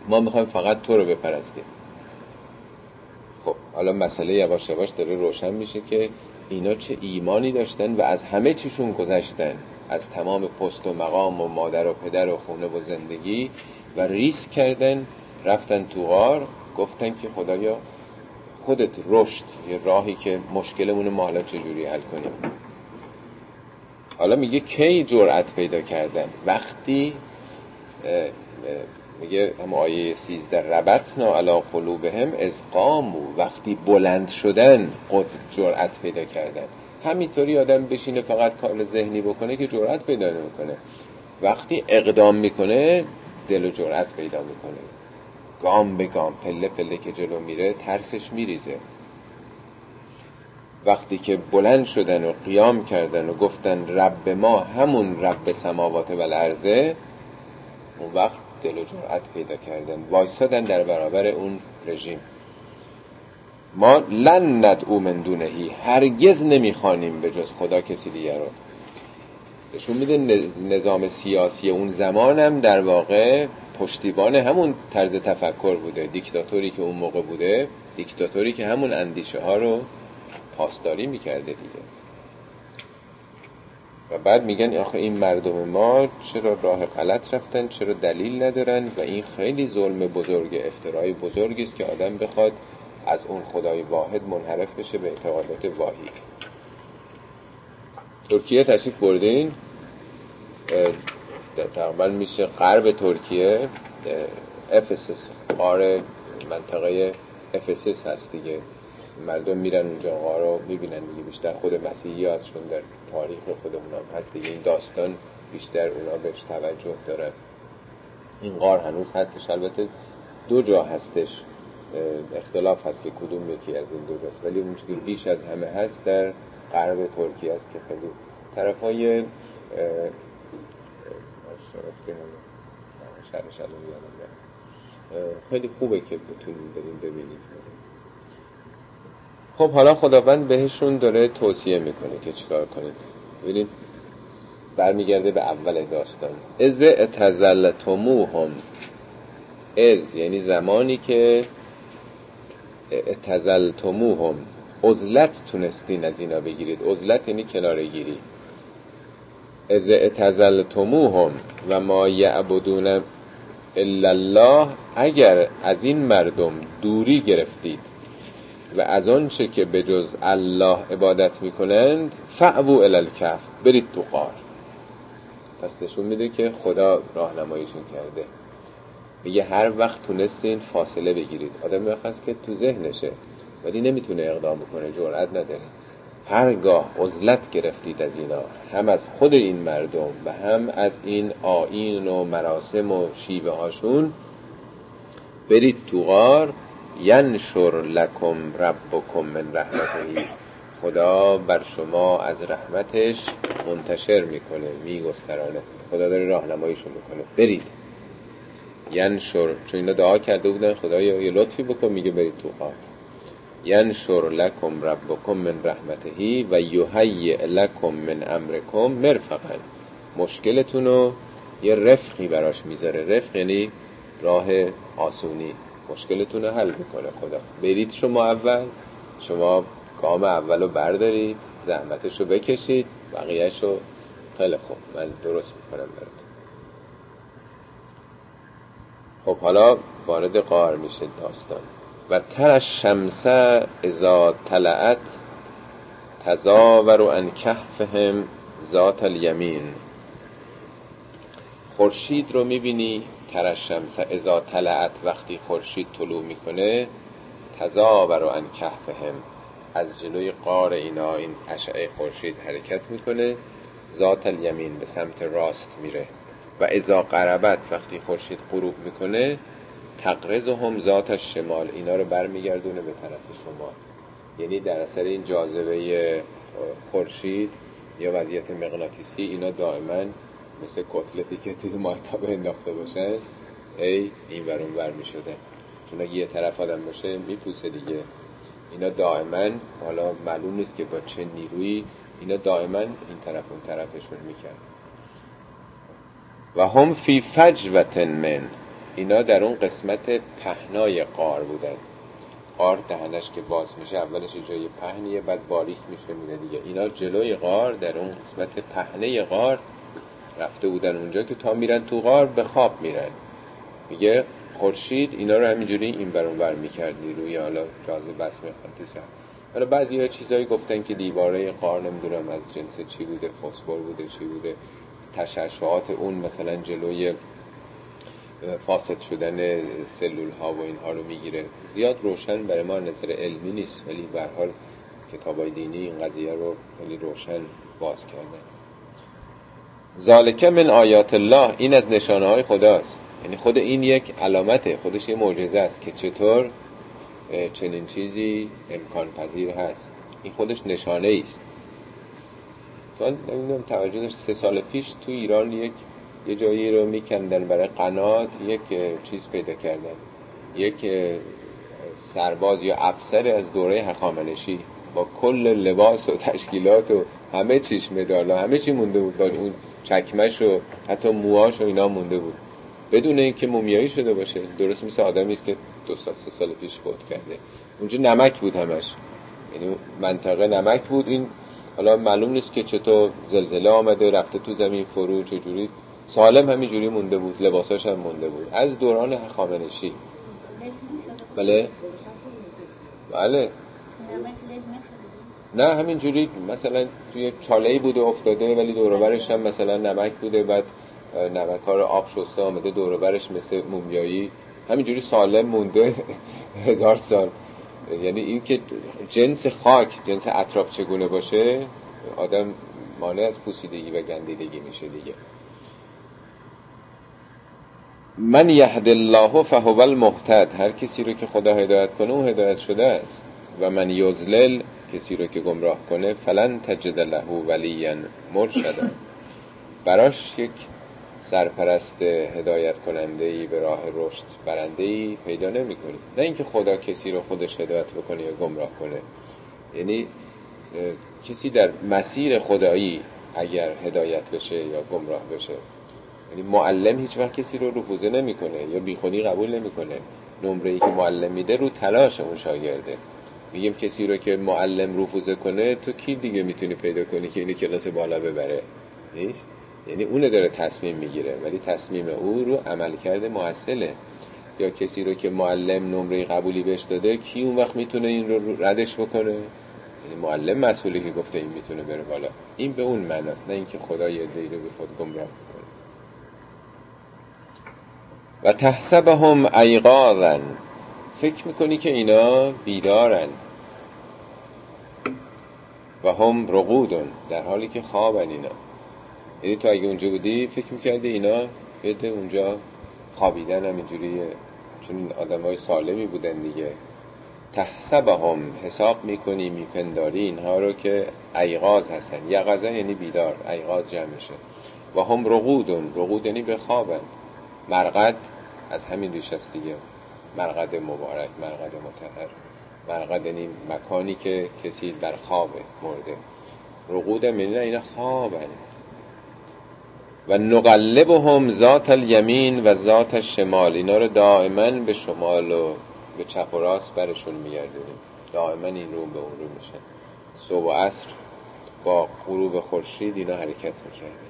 ما می‌خوایم فقط تو رو بپرستیم. خب حالا مسئله یواش یواش داره روشن میشه که اینا چه ایمانی داشتن و از همه چیشون گذشتن. از تمام پست و مقام و مادر و پدر و خونه و زندگی و ریسک کردن رفتن تو غار گفتن که خدایا خودت رشد یه راهی که مشکلمون ما حالا چجوری حل کنیم. حالا میگه کی جرأت پیدا کردن؟ وقتی میگه هم آیه سیزده ربطنا علا قلوبهم از قامو وقتی بلند شدن قد جرأت پیدا کردن. همینطوری آدم بشینه فقط کار ذهنی بکنه که جرأت پیدا نمی‌کنه. وقتی اقدام می‌کنه دل و جرأت پیدا می‌کنه. گام به گام پله پله که جلو میره ترسش میریزه. وقتی که بلند شدن و قیام کردن و گفتن رب ما همون رب سماوات و الارزه اون وقت دل و جرأت پیدا کردن. وایستادن در برابر اون رژیم. ما لن ندعو من دونهی. هرگز نمی‌خوانیم به جز خدا کسی دیگر رو. نشون میده نظام سیاسی اون زمانم در واقع پشتیبان همون طرز تفکر بوده. دیکتاتوری که اون موقع بوده دیکتاتوری که همون اندیشه ها رو پاسداری می‌کرده دیگه. و بعد میگن آخه این مردم ما چرا راه غلط رفتن چرا دلیل ندارن و این خیلی ظلم بزرگ افترای بزرگی است که آدم بخواد از اون خدای واحد منحرف بشه به اعتقادات واهی. ترکیه تشریف بردین؟ تقریبا میشه غرب ترکیه. افسس قار منطقه افسس هست دیگه. مردم میرن اونجا غار رو می‌بینن دیگه. بیشتر خود مسیحی هستشون در تاریخ خودمون هم هست دیگه. این داستان بیشتر اونا بهش توجه دارن. این غار هنوز هستش. البته دو جا هستش. اختلاف هست که کدوم یکی از این دو جاست. ولی اون که بیش از همه هست در غرب ترکیه است که خیلی طرف های خیلی خوبه که بتونیم بریم ببینید خب حالا خداوند بهشون داره توصیه می‌کنه که چیکار کنید ببینید برمیگرده به اول داستان. از اتزلتموهم از یعنی زمانی که اتزلتموهم عزلت تونستین از اینا بگیرید. عزلت یعنی کناره گیری از اتزلتموهم و ما یعبدون الا الله. اگر از این مردم دوری گرفتید و از آنچه که به جز الله عبادت می‌کنند فعبو الالکف برید تو قار پس نشون میده که خدا راهنماییشون کرده. میگه هر وقت تونستین فاصله بگیرید. آدم می‌خواست که تو ذهنشه ولی نمی‌تونه اقدام بکنه جرأت نداره. هرگاه عزلت گرفتید از اینا هم از خود این مردم و هم از این آین و مراسم و شیوه هاشون برید تو غار ینشر لکم ربکم من رحمتهی خدا بر شما از رحمتش منتشر می‌کنه میگسترانه. خدا داره راهنماییشون می‌کنه. برید. ینشر چون اینا دعا کرده بودن خدا یه لطفی بکن میگه برید تو غار ینشر لکم ربکم من رحمتهی و یهیئ لکم من امرکم مرفقا مشکلتون رو یه رفقی براش می‌ذاره. رفق یعنی راه آسونی. مشکلتون رو حل می‌کنه. خدا. برید شما اول. شما کام اول رو بردارید زحمتش رو بکشید بقیهش رو خیلی خوب. من درست می‌کنم براتون. خب حالا وارد قار میشه داستان. و تر شمس ازا طلعت تزاور ان کهفهم ذات الیمین. خورشید رو می‌بینی تر شمس ازا طلعت وقتی خورشید طلوع می‌کنه تزاور ان کهفهم. از جلوی قار اینا این اشعه خورشید حرکت می‌کنه ذات الیمین به سمت راست میره. و ازا قربت وقتی خورشید غروب می‌کنه تقرز هم ذات شمال اینا رو برمیگردونه به طرف شمال. یعنی در اثر این جاذبه خورشید یا وضعیت مغناطیسی اینا دائما مثل کتلتی که توی مایتاب انداخته باشن ای این ورون ور می شده چون اگه یه طرف آدم باشه میپوسه دیگه. اینا دائما حالا معلوم نیست که با چه نیرویی اینا دائما این طرف اون طرفشون می‌کرد. و هم فی فجوت من. اینا در اون قسمت پهنای قار بودن. قار دهنش که باز میشه اولش جای پهنیه بعد باریک میشه میره دیگه. اینا جلوی قار در اون قسمت پهنه قار رفته بودن اونجا که تا میرن تو غار به خواب میرن. میگه خورشید اینا رو همینجوری این برون بر می‌کردی روی حالا جازه بس مغناطیس حالا بعضی ها چیزایی گفتن که دیواره قار نمی‌دونم از جنس چی بوده فسفر بوده چی بوده. تشعشعات اون مثلا جلوی فاسد شدن سلول ها و اینها رو می‌گیره. زیاد روشن برای ما نظر علمی نیست ولی به حال کتابای دینی این قضیه رو خیلی روشن باز کردن ذالکه من آیات الله. این از نشانه های خداست. یعنی خود این یک علامته. خودش یه معجزه است که چطور چنین چیزی امکان پذیر هست. این خودش نشانه است. تو نمی‌دونم توجه داشت سه سال پیش تو ایران یک یه جایی رو میکندن برای قنات یک چیز پیدا کردن. یک سرباز یا افسر از دوره هخامنشی با کل لباس و تشکیلات و همه چیش مدالا همه چی مونده بود. اون چکمش و حتی موهاش و اینا مونده بود. بدون اینکه مومیایی شده باشه درست مثل آدمی است که دو سال سه سال پیش فوت کرده. اونجا نمک بود همش. یعنی منطقه نمک بود. این حالا معلوم نیست که چطور زلزله آمده رفته تو زمین فرو چجوری. سالم همینجوری مونده بود. لباساش هم مونده بود. از دوران هخامنشی بله. بله. نه همینجوری مثلا توی چاله بوده افتاده ولی دوروبرش هم مثلا نمک بوده بعد نمک ها رو آب شسته آمده دوروبرش مثل مومیایی. همینجوری سالم مونده هزار سال. یعنی این که جنس خاک جنس اطراف چگونه باشه آدم مانع از پوسیدگی و گندیدگی میشه دیگه. من یهد الله فهو المهتد. هر کسی رو که خدا هدایت کنه اون هدایت شده است. و من یزلل کسی رو که گمراه کنه فلن تجد له ولیا مرشدا. براش یک سرپرست هدایت کننده ای به راه رشد برنده ای پیدا نمی کنی نه اینکه خدا کسی رو خودش هدایت بکنه یا گمراه کنه. یعنی کسی در مسیر خدایی اگر هدایت بشه یا گمراه بشه. یعنی معلم هیچ وقت کسی رو رفوزه نمی‌کنه یا بیخودی قبول نمی‌کنه. نمره ای که معلم میده رو تلاش اون شاگرده. میگیم کسی رو که معلم رفوزه کنه تو کی دیگه می‌تونی پیدا کنی که اینو کلاس بالا ببره؟ نیست؟ یعنی اون داره تصمیم می‌گیره ولی تصمیم او رو عمل کرده محصله یا کسی رو که معلم نمره قبولی بهش داده کی اون وقت می‌تونه این رو ردش بکنه؟ یعنی معلم مسئولی که گفته این می‌تونه بره بالا. این به اون معناست نه اینکه خدا یه دیره به خود گمراه کنه و تحسبهم ایقاظا. فکر می‌کنی که اینا بیدارن و هم رقودن در حالی که خوابن اینا. یعنی تو اگه اونجا بودی فکر می‌کردی اینا بده اونجا خوابیدن هم اینجوریه چون آدم های سالمی بودن دیگه. تحسبهم حساب می‌کنی میپنداری اینها رو که ایقاز هستن. یقظن یعنی بیدار ایقاز جمعشه. و هم رقودن رقود یعنی به خوابن. مرقد از همین ریش است دیگه. مرقد مبارک مرقد متحر مرقد یعنی مکانی که کسی در خوابه مرده. رقود هم یعنی اینا خوابن. و نقلبهم ذات الیمین و ذات الشمال اینا رو دائما به شمال و به چپ و راست برشون میگردونیم. دائما این رو به اون رو میشن صبح و عصر با غروب خورشید اینا حرکت می‌کرده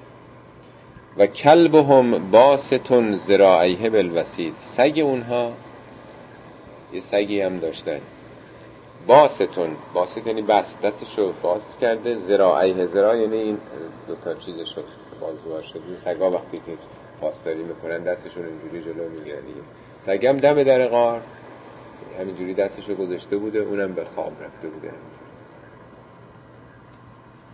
و کلبهم باستون زراعیه بالوسید سگ اونها یه سگی هم داشتن. باستون باست یعنی بست دستشو باز کرده زراعیه زرا یعنی این دوتا چیزشو بازوهاش این سگا وقتی که پاسداری می‌کنن دستشون اینجوری جلو می‌گیرن دیگه. سگم دم در غار. همینجوری دستشو گذاشته بوده اونم به خواب رفته بوده.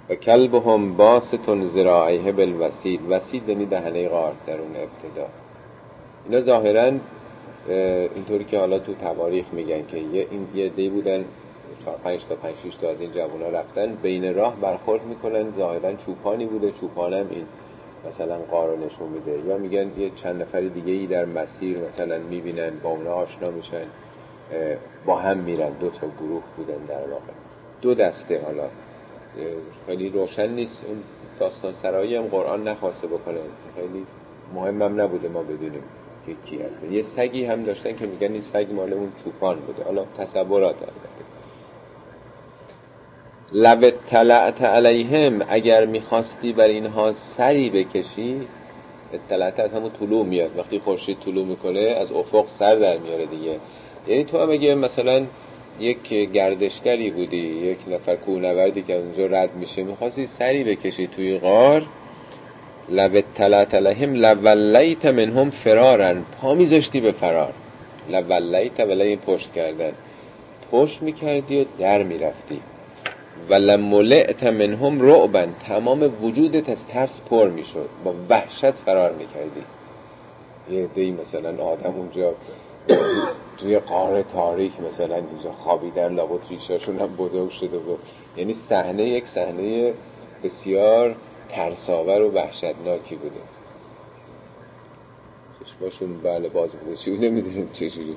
و کلبهم باستون زراعیه بالوسید وسید یعنی دهنه غار در اون ابتدا. اینا ظاهرا اینطوری که حالا تو تواریخ میگن که یه این یه دی بودن چهار پنج تا پنج شیش تا از این جوونا رفتن بین راه برخورد می‌کنن ظاهرا چوپانی بوده چوپانم این مثلا قار رو نشون میده. یا میگن یه چند نفر دیگه ای در مسیر مثلا می‌بینن با اونا آشنا میشن با هم میرن دو تا گروه بودن در واقع. دو دسته حالا. خیلی روشن نیست. اون داستان سرایی هم قرآن نخواسته بکنه. خیلی مهمم نبوده ما بدونیم. که کی هست. یه سگی هم داشتن که میگن این سگ مال اون چوپان بوده. حالا تصورات لب اطلعت علیهم اگر می‌خواستی بر اینها سری بکشی اطلعت از همون طلوع میاد. وقتی خورشید طلوع می‌کنه از افق سر در میاره دیگه. یعنی تو هم اگه مثلا یک گردشگری بودی یک نفر کوهنوردی که اونجا رد میشه می‌خواستی سری بکشی توی غار لب اطلعت علیهم لولیت منهم فرارن. پا میذاشتی به فرار. لولیت ولی پشت کردن. پشت می‌کردی و در می‌رفتی. و لملعت منهم رعبا تمام وجودت از ترس پر می‌شد. با وحشت فرار می‌کردی. یه دی مثلا آدم اونجا توی قاره تاریک مثلا اینجا خوابیدن لابد ریشاشون هم بزرگ شده بود. یعنی صحنه یک صحنه بسیار ترساور و وحشتناکی بوده. چشماشون بله باز بوده چی نمی‌دونیم چجوری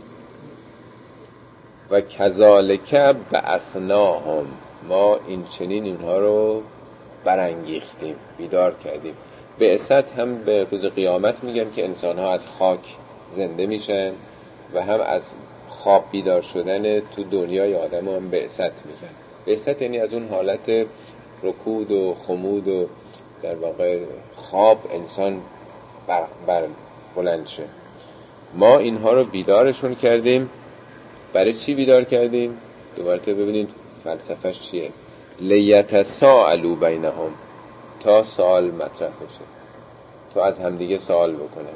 و کذالک بعثناهم. ما این چنین اینها رو برانگیختیم بیدار کردیم. به هم به روز قیامت میگم که انسان ها از خاک زنده میشن و هم از خواب بیدار شدن تو دنیای آدم هم به میگن. به یعنی از اون حالت رکود و خمود و در واقع خواب انسان بر, بر بلند شه. ما اینها رو بیدارشون کردیم. برای چی بیدار کردیم؟ دوباره ببینید فلسفهش چیه. لیت سالو بینهم. تا سوال مطرح بشه. تا از همدیگه سوال بکنه.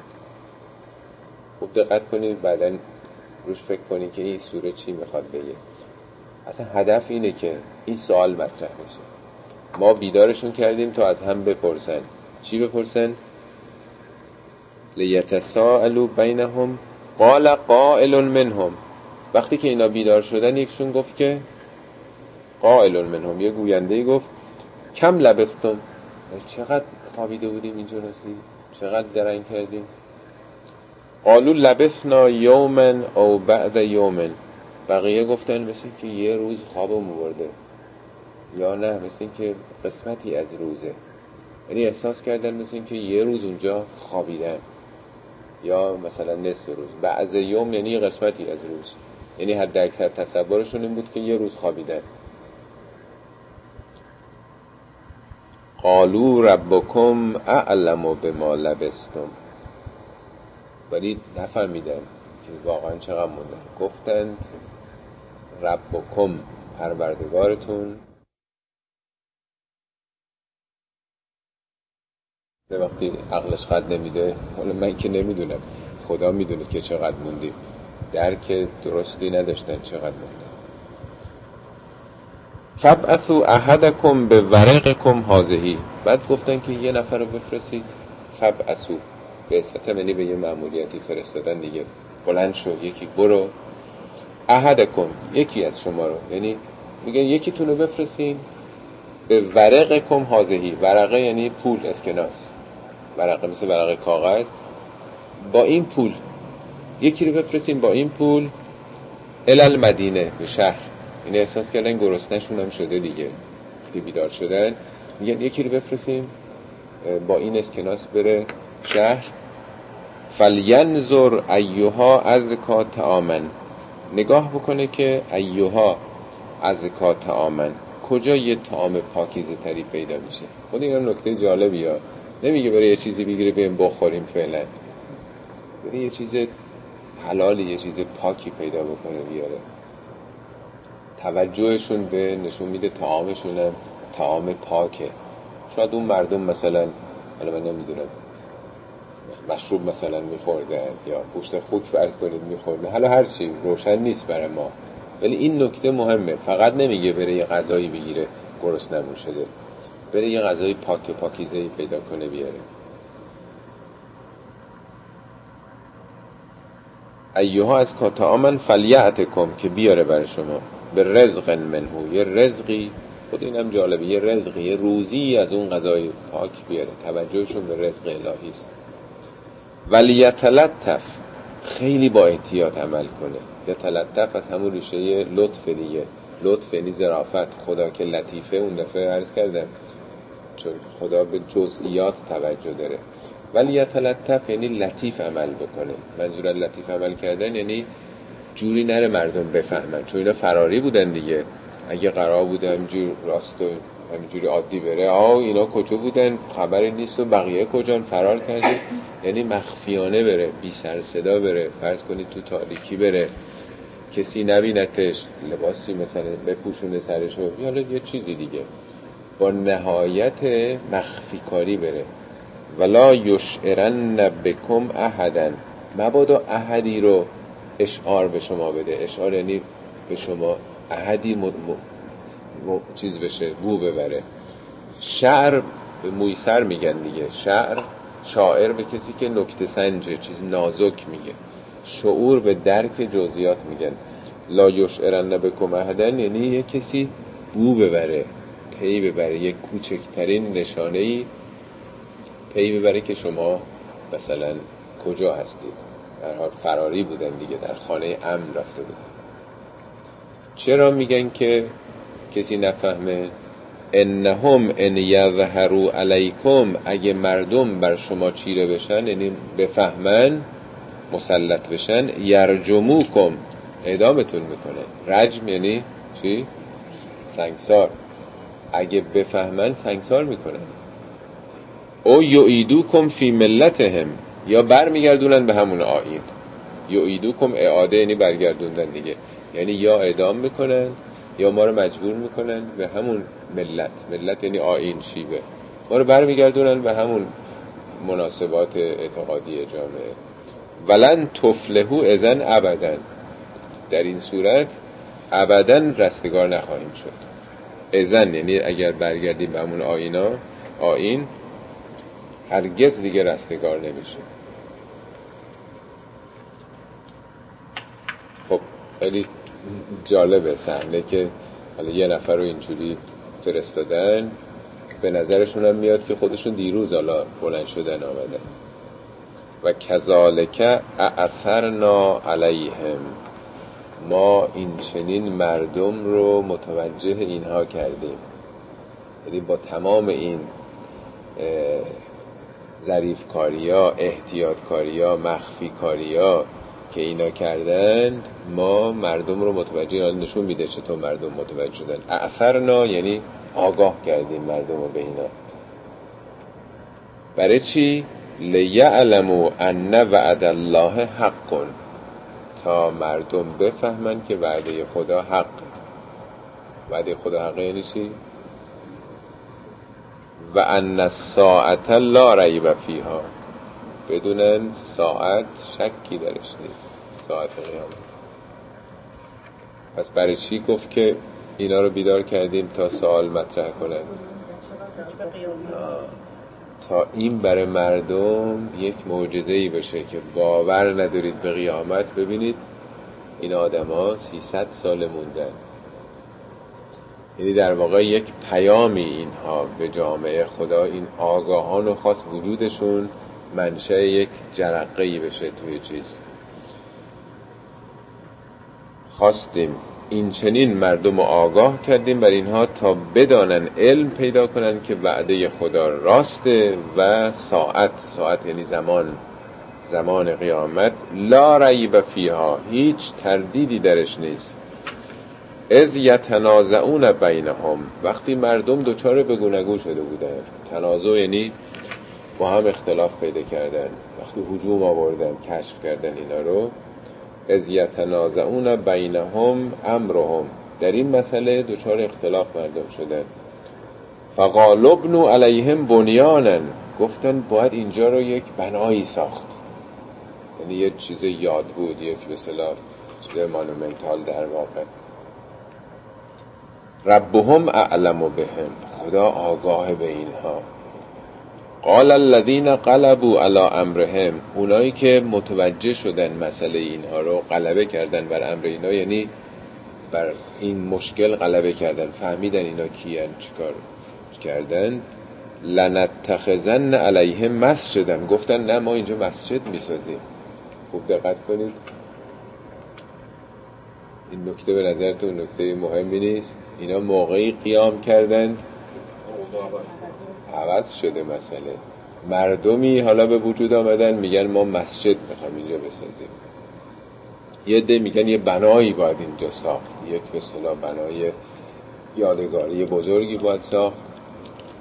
خوب دقت کنید. بعدا روش فکر کنید که این سوره چی می‌خواد بگه. اصلا هدف اینه که این سوال مطرح بشه. ما بیدارشون کردیم تا از هم بپرسن. چی بپرسن؟ لیتساءلوا بینهم قال قائل منهم. وقتی که اینا بیدار شدن یکشون گفت که قائل منهم. یه گوینده گفت کم لبستم. چقدر خوابیده بودیم اینجا رسید چقدر درنگ کردیم؟ قالو لبسنا یومن او بعد یومن. بقیه گفتن مثل که یه روز خوابم برده. یا نه مثل که قسمتی از روزه. یعنی احساس کردن مثل که یه روز اونجا خوابیدن. یا مثلا نصف روز. بعض یوم یعنی قسمتی از روز. یعنی حد اکثر تصورشون این بود که یه روز خوابیدن. قالو ربکم اعلم به ما لبستم. ولی نفهمیدن که واقعا چقدر مونده. گفتند ربکم پروردگارتون. وقتی عقلش قد نمیده حالا من که نمی‌دونم خدا می‌دونه که چقدر موندیم درک درستی نداشتن چقدر موندن. فبعثو احدکم به ورقکم حاضهی. بعد گفتن که یه نفر رو بفرستید. فبعثو به یعنی به یه معمولیتی فرستادن دیگه. بلند شد یکی برو. احدکم. یکی از شما رو. یعنی میگن یکی تونو بفرستین. به ورقکم حاضهی. ورقه یعنی پول اسکناس. ورقه مثل ورقه کاغذ با این پول یکی رو بفرستین با این پول الال مدینه به شهر. این احساس کردن گرسنشون هم شده دیگه بیدار شدن. میگن یکی رو بفرستیم با این اسکناس بره شهر. فلینظر ایوها از کات آمن نگاه بکنه که ایوها از کات آمن کجا یه طعام پاکیزه تری پیدا میشه؟ خود این نکته جالبی ها نمیگه برای یه چیزی بگیره بیم بخوریم فعلا. برای یه چیز حلالی یه چیز پاکی پیدا بکنه بیاره. توجهشون به نشون میده تعامشون هم تعام پاکه. شاید اون مردم مثلا حالا من نمی‌دونم مشروب مثلا میخورده یا گوشت خوک فرض کنید میخورده. حالا هر چی روشن نیست برای ما. ولی این نکته مهمه. فقط نمیگه بره یه غذایی بگیره گرس نمون شده. بره یه غذای پاک و پاکیزه پیدا کنه بیاره. ایوها از کاتا فلیعت کم که بیاره برای شما. به رزق منهو یه رزقی خود اینم جالبه یه رزقی یه روزی از اون غذای پاک بیاره. توجهشون به رزق الهی است. ولی یتلطف خیلی با احتیاط عمل کنه. یتلطف از همون ریشه لطف دیگه. لطف یعنی ظرافت. خدا که لطیفه اون دفعه عرض کردم. چون خدا به جزئیات توجه داره. ولی یتلطف یعنی لطیف عمل بکنه. منظور لطیف عمل کردن یعنی جوری نره مردم بفهمن. چون اینا فراری بودن دیگه. اگه قرار بوده همینجور راست و همینجوری عادی بره آه اینا کجا بودن؟ خبری نیست و بقیه کجا؟ فرار کرده یعنی مخفیانه بره بی سر صدا بره. فرض کنید تو تاریکی بره. کسی نبینتش لباسی مثلا بپوشونه سرشو. یا یه چیزی دیگه. نهایت مخفی کاری بره. ولا یشعرن بکم احدن. مبادا احدی رو اشعار به شما بده. اشعار یعنی به شما احدی م... م... چیز بشه بو ببره. شعر به مویسر میگن دیگه. شعر شاعر به کسی که نکته سنجه چیز نازک میگه. شعور به درک جزئیات میگن. لا یشعرن بکم احدن یعنی یه کسی بو ببره. پی ببره. یک کوچکترین نشانه ای پی ببره که شما مثلا کجا هستید. در حال فراری بودن دیگه در خانه امن رفته بودن. چرا میگن که کسی نفهمه؟ انهم ان یظهروا علیکم اگه مردم بر شما چیره بشن یعنی بفهمن مسلط بشن یرجموکم. اعدامتون می‌کنه. رجم یعنی چی؟ سنگسار. اگه بفهمن سنگسار می‌کنن. او یعیدوکم فی ملتهم. یا برمیگردونن به همون آین یعیدوکم اعاده یعنی برگردوندن دیگه. یعنی یا اعدام می‌کنن یا ما رو مجبور می‌کنن به همون ملت. ملت یعنی آین شیبه ما رو برمیگردونن به همون مناسبات اعتقادی جامعه. ولن تفلهو ازن ابدا در این صورت ابدا رستگار نخواهیم شد. ازن یعنی اگر برگردیم به همون آینا آین هرگز دیگه رستگار نمیشه. خب خیلی جالبه صحنه که حالا یه نفر رو اینجوری فرستادن به نظرشون هم میاد که خودشون دیروز حالا بلند شدن آمدن و کذالک اعثرنا علیهم. ما این چنین مردم رو متوجه اینها کردیم. یعنی با تمام این ظریف کاریا احتیاط کاریا مخفی کاریا که اینا کردن ما مردم رو متوجه نشون میده چطور مردم متوجه شدن. اثرنا یعنی آگاه کردیم مردم رو به اینا. برای چی؟ لیعلمو ان وعد الله حق. تا مردم بفهمن که وعده خدا حق. وعده خدا حق یعنی چی؟ و ان الساعت لا ریب فیها. بدونن ساعت شکی درش نیست. ساعت قیامت. پس برای چی گفت که اینا رو بیدار کردیم تا سوال مطرح کنن؟ تا این برای مردم یک معجزه ای بشه که باور ندارید به قیامت. ببینید این آدما 300 سال موندن. یعنی در واقع یک پیامی اینها به جامعه خدا این آگاهان و خاص وجودشون منشه یک جرقه بشه توی چیز. خواستیم این چنین مردم رو آگاه کردیم بر اینها تا بدانن علم پیدا کنن که وعده خدا راسته و ساعت ساعت یعنی زمان زمان قیامت لا ریب فیها هیچ تردیدی درش نیست. از یتنازعون بینهم. وقتی مردم دوچار بگونگو شده بودن تنازع یعنی با هم اختلاف پیدا کردن. وقتی حجوم آوردن کشف کردن اینا رو از یتنازعون بینهم امرهم. در این مسئله دوچار اختلاف مردم شدن. فقالبنو علیهم بنیانن گفتن باید اینجا رو یک بنایی ساخت. یعنی یه چیز یاد بود یک به صلاح چیز مانومنتال در واقع. ربهم اعلم بهم. خدا آگاه به اینها. قال الذين قلبوا على امرهم اونایی که متوجه شدن مسئله اینها رو غلبه کردن بر امر اینا یعنی بر این مشکل غلبه کردن فهمیدن اینا کیان چیکار کردن. لنتخذن علیهم مسجدن. گفتن نه ما اینجا مسجد می‌سازیم. خوب دقت کنید. این نکته به نظرتون نکته مهمی نیست. اینا موقعی قیام کردن. عوض شده مسئله. مردمی حالا به وجود آمدن میگن ما مسجد می‌خوام اینجا بسازیم. یه ده میگن یه بنایی باید اینجا ساخت. یک صلاح بنای یادگاری بزرگی باید ساخت.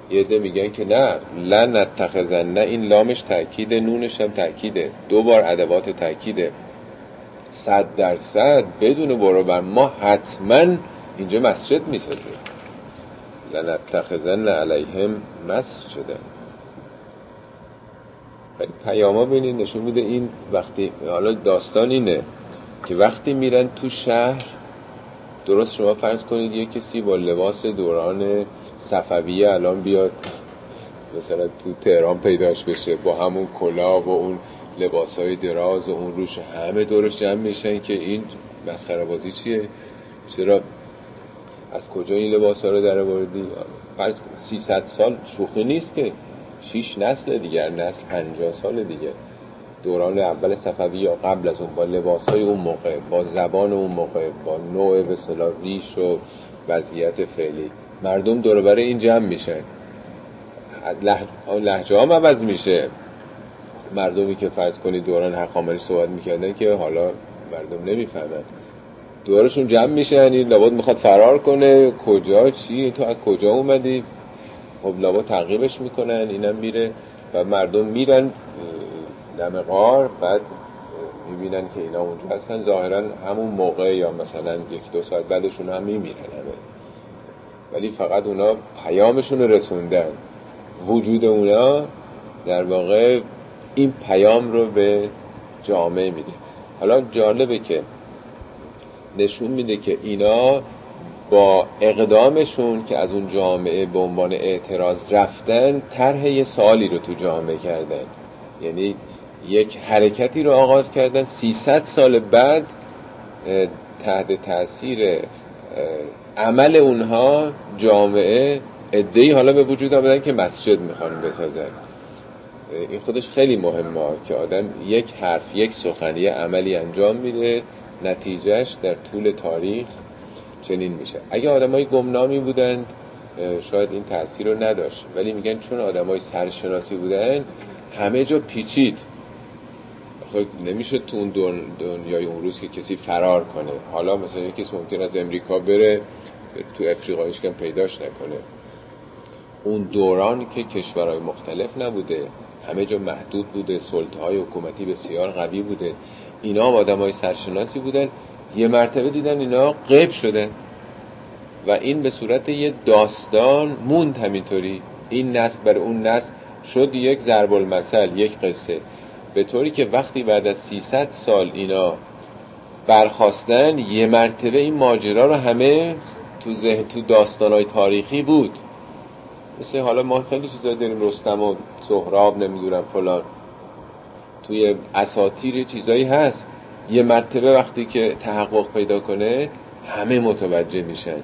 یه ده میگن که نه لن نتخذن نه این لامش تاکید نونش هم تاکیده دو بار ادوات تاکیده صد درصد بدون برو بر ما حتما اینجا مسجد می‌سازیم. لنتخذن علیهم مسجدا پیاما بینید نشون میده این وقتی حالا داستان اینه که وقتی میرن تو شهر درست شما فرض کنید یه کسی با لباس دوران صفویه الان بیاد مثلا تو تهران پیداش بشه با همون کلاه و اون لباس های دراز و اون روش همه دورش جمع میشن که این مسخره بازی چیه؟ چرا از کجا این لباس ها رو در آوردی؟ فرض 300 سال شوخی نیست که 6 نسل دیگر نسل 50 سال دیگه. دوران اول صفوی یا قبل از اون با لباس های اون موقع با زبان اون موقع با نوع به ریش و وضعیت فعلی. مردم دور برای این جمع میشن. لحجه هم عوض میشه. مردمی که فرض کنید دوران حقامری صحبت می‌کردن که حالا مردم نمی‌فهمن. دورشون جمع میشن این لابد می‌خواد فرار کنه کجا چی تو از کجا اومدی؟ خب لابد تعقیبش می‌کنن اینم میره و مردم میرن دم غار بعد می‌بینن که اینا اونجا هستن. ظاهرا همون موقع یا مثلا یک دو ساعت بعدشون هم میمیرن همه. ولی فقط اونا پیامشون رسوندن. وجود اونا در واقع این پیام رو به جامعه میده. حالا جالبه که نشون میده که اینا با اقدامشون که از اون جامعه به عنوان اعتراض رفتن طرح یه سوالی رو تو جامعه کردن. یعنی یک حرکتی رو آغاز کردن. 300 سال بعد تحت تاثیر عمل اونها جامعه ادهی حالا به وجود آمدن که مسجد می‌خوان بسازن. این خودش خیلی مهمه که آدم یک حرف یک سخنی عملی انجام میده. نتیجهش در طول تاریخ چنین میشه. اگه آدمای گمنامی بودن شاید این تاثیر رو نداشت. ولی میگن چون آدمای سرشناسی بودن همه جا پیچید. خب نمیشه تو اون دنیای اون روز که کسی فرار کنه. حالا مثلا کسی ممکن از امریکا بره تو افریقایش کم پیداش نکنه. اون دوران که کشورهای مختلف نبوده همه جا محدود بوده سلطه های حکومتی بسیار قوی بوده. اینا آدم های سرشناسی بودن. یه مرتبه دیدن اینا غیب شده و این به صورت یه داستان موند همینطوری. این نسل بر اون نسل شد یک ضرب المثل یک قصه. به طوری که وقتی بعد از 300 سال اینا برخواستن یه مرتبه این ماجرا رو همه تو ذهن تو داستانهای تاریخی بود. مثل حالا ما خیلی چیزا داریم رستم و سهراب نمی‌دونم فلان. توی اساتیر چیزایی هست. یه مرتبه وقتی که تحقق پیدا کنه همه متوجه میشن.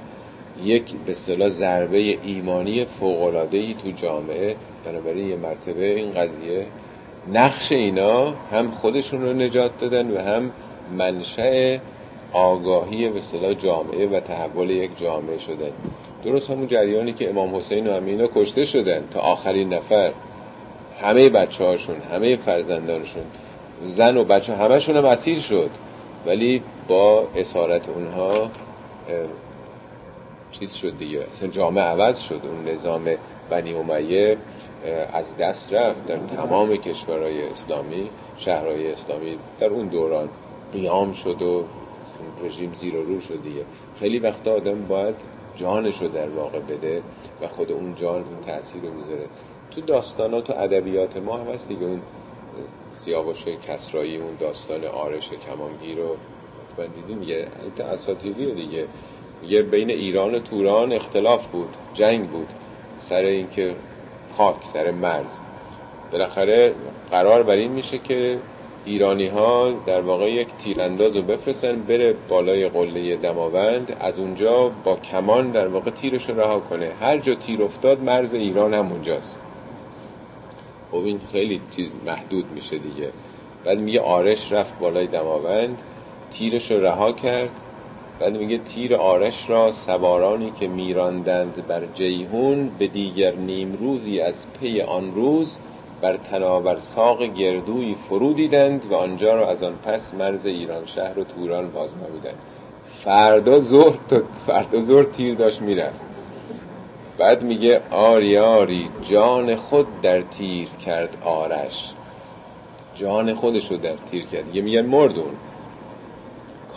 یک به اصطلاح ضربه ایمانی فوق ای تو جامعه. بنابراین یه مرتبه این قضیه نقش اینا هم خودشون رو نجات دادن و هم منشأ آگاهی به اصطلاح جامعه و تحول یک جامعه شدن. درست همون جریانی که امام حسین و همه کشته شدن تا آخرین نفر. همه بچه هاشون همه فرزندانشون زن و بچه همشون هم شد. ولی با اسارت اونها چیز شد دیگه. اصلا جامعه عوض شد. اون نظام بنی امیه از دست رفت در تمام کشورهای اسلامی شهرهای اسلامی در اون دوران قیام شد و رژیم زیر و رو شد دیگه. خیلی وقتا آدم باید جانش رو در واقع بده و خود اون جان اون تاثیر رو می‌ذاره تو داستانات و ادبیات ما هم هست دیگه. اون سیاوش کسرایی اون داستان آرش کمانگیر رو حتما دیدیم میگه اساتیری دیگه. میگه بین ایران و توران اختلاف بود جنگ بود. سر اینکه خاک سر مرز. بالاخره قرار بر این میشه که ایرانی ها در واقع یک تیرانداز رو بفرستن بره بالای قله دماوند از اونجا با کمان در واقع تیرش رها کنه. هر جا تیر افتاد مرز ایران هم اونجاست. خب این خیلی چیز محدود میشه دیگه. بعد میگه آرش رفت بالای دماوند تیرش رو رها کرد. بعد میگه تیر آرش را سوارانی که میراندند بر جیهون به دیگر نیمروزی از پی آن روز بر تناور ساق گردوی فرو دیدند و آنجا را از آن پس مرز ایران شهر و توران بازنمودند فردا زور فردا زور تیر داشت می‌رفت. بعد میگه آری آری جان خود در تیر کرد آرش. جان خودش رو در تیر کرد. یه میگن مردون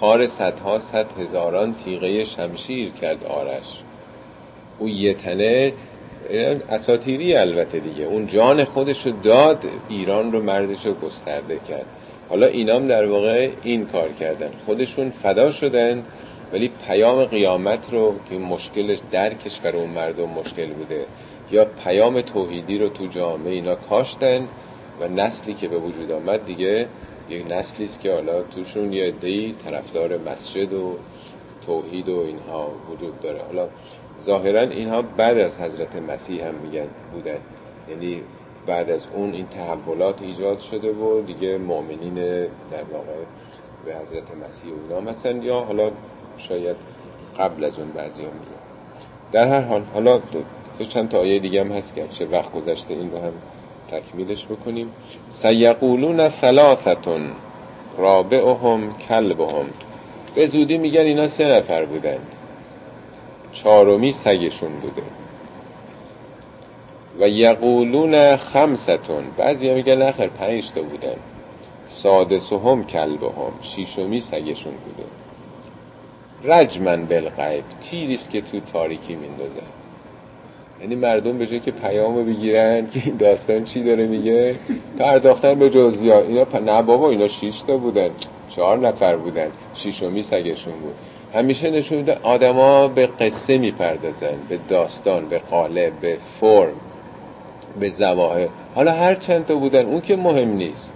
کار صدها صد هزاران تیغه شمشیر کرد آرش. او یه تنه اساتیری البته دیگه. اون جان خودش رو داد ایران رو مردش رو گسترده کرد. حالا اینام در واقع این کار کردن. خودشون فدا شدن. ولی پیام قیامت رو که مشکلش در کشور اون مردم مشکل بوده یا پیام توحیدی رو تو جامعه اینا کاشتن و نسلی که به وجود آمد دیگه یک نسلی است که حالا توشون یه عده‌ای طرفدار مسجد و توحید و اینها وجود داره. حالا ظاهرا اینها بعد از حضرت مسیح هم میگن بودن. یعنی بعد از اون این تحولات ایجاد شده و دیگه مؤمنین در واقع به حضرت مسیح اینا مثلا یا حالا شاید قبل از اون بعضی هم میگن در هر حال حالا تو چند تا آیه دیگه هم هست که چه وقت گذشته این رو هم تکمیلش بکنیم. سیقولون ثلاثتون رابعهم کلبهم. به زودی میگن اینا سه نفر بودند. چهارمی سگشون بوده. و یقولون خمستون. بعضی میگن نخیر پنج تا بودن. سادسهم کلبهم. شیشمی سگشون بوده. رجمن بالغیب تیریست که تو تاریکی میندازه. یعنی مردم به جای که پیامو بگیرن که این داستان چی داره میگه پرداختن به جزئیات. اینا پ... نه بابا اینا شش تا بودن چهار نفر بودن شیشمی سگشون بود. همیشه نشون میده آدما به قصه می‌پردازن به داستان به قالب به فرم به زواهر. حالا هر چند تا بودن اون که مهم نیست.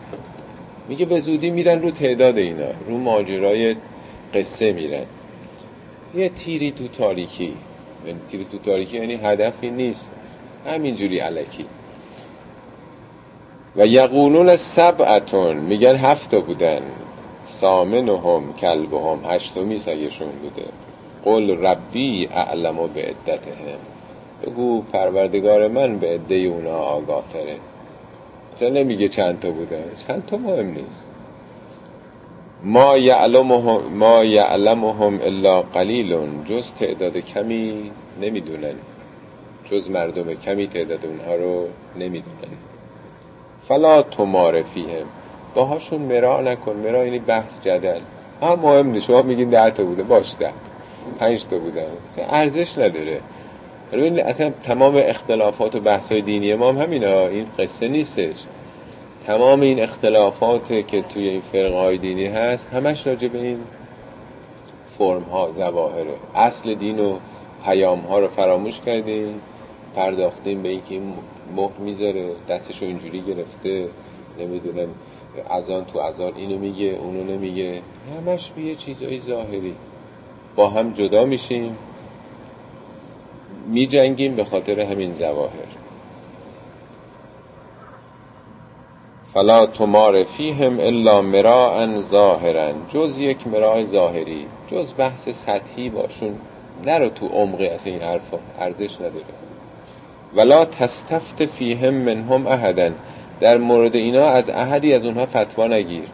میگه به زودی میرن رو تعداد اینا رو ماجرای قصه میرن. یه تیری تو تاریکی. یعنی تیری تو تاریکی یعنی هدفی نیست. همینجوری علکی. و یقولون سبعتون. میگن هفتا بودن. سامنهم کلبهم. هشتمی سگشون بوده. قل ربی اعلم به عدتهم بگو پروردگار من به عده اونا آگاه تره نمیگه چند تا بودن؟ چند تا مهم نیست. ما یعلمهم ما یعلمهم الا قلیلون. جز تعداد کمی نمی‌دونن. جز مردم کمی تعداد اونها رو نمی‌دونن. فلا تمار فیهم. باهاشون مرا نکن. مرا یعنی بحث جدل. ها مهم نیست. شما میگین ده تا بوده. باش ده. پنج تا بودن ارزش نداره. اصلا تمام اختلافات و بحث های دینی ما هم همینا این قصه نیستش. تمام این اختلافات که توی این فرقه دینی هست همش راجع به این فرم ها زواهره اصل دین و پیام ها رو فراموش کردیم پرداختیم به اینکه این مهر می‌ذاره دستش رو اینجوری گرفته نمی‌دونم از آن تو از آن اینو میگه اونو نمیگه. همش به یه چیزای ظاهری. با هم جدا میشیم میجنگیم به خاطر همین زواهر فلا تمار فیهم الا مراعا ظاهرا جز یک مراع ظاهری جز بحث سطحی باشون. نرو تو عمقی از این حرفا ارزش نداره. ولا تستفت فیهم منهم احدا در مورد اینا از احدی از اونها فتوا نگیر.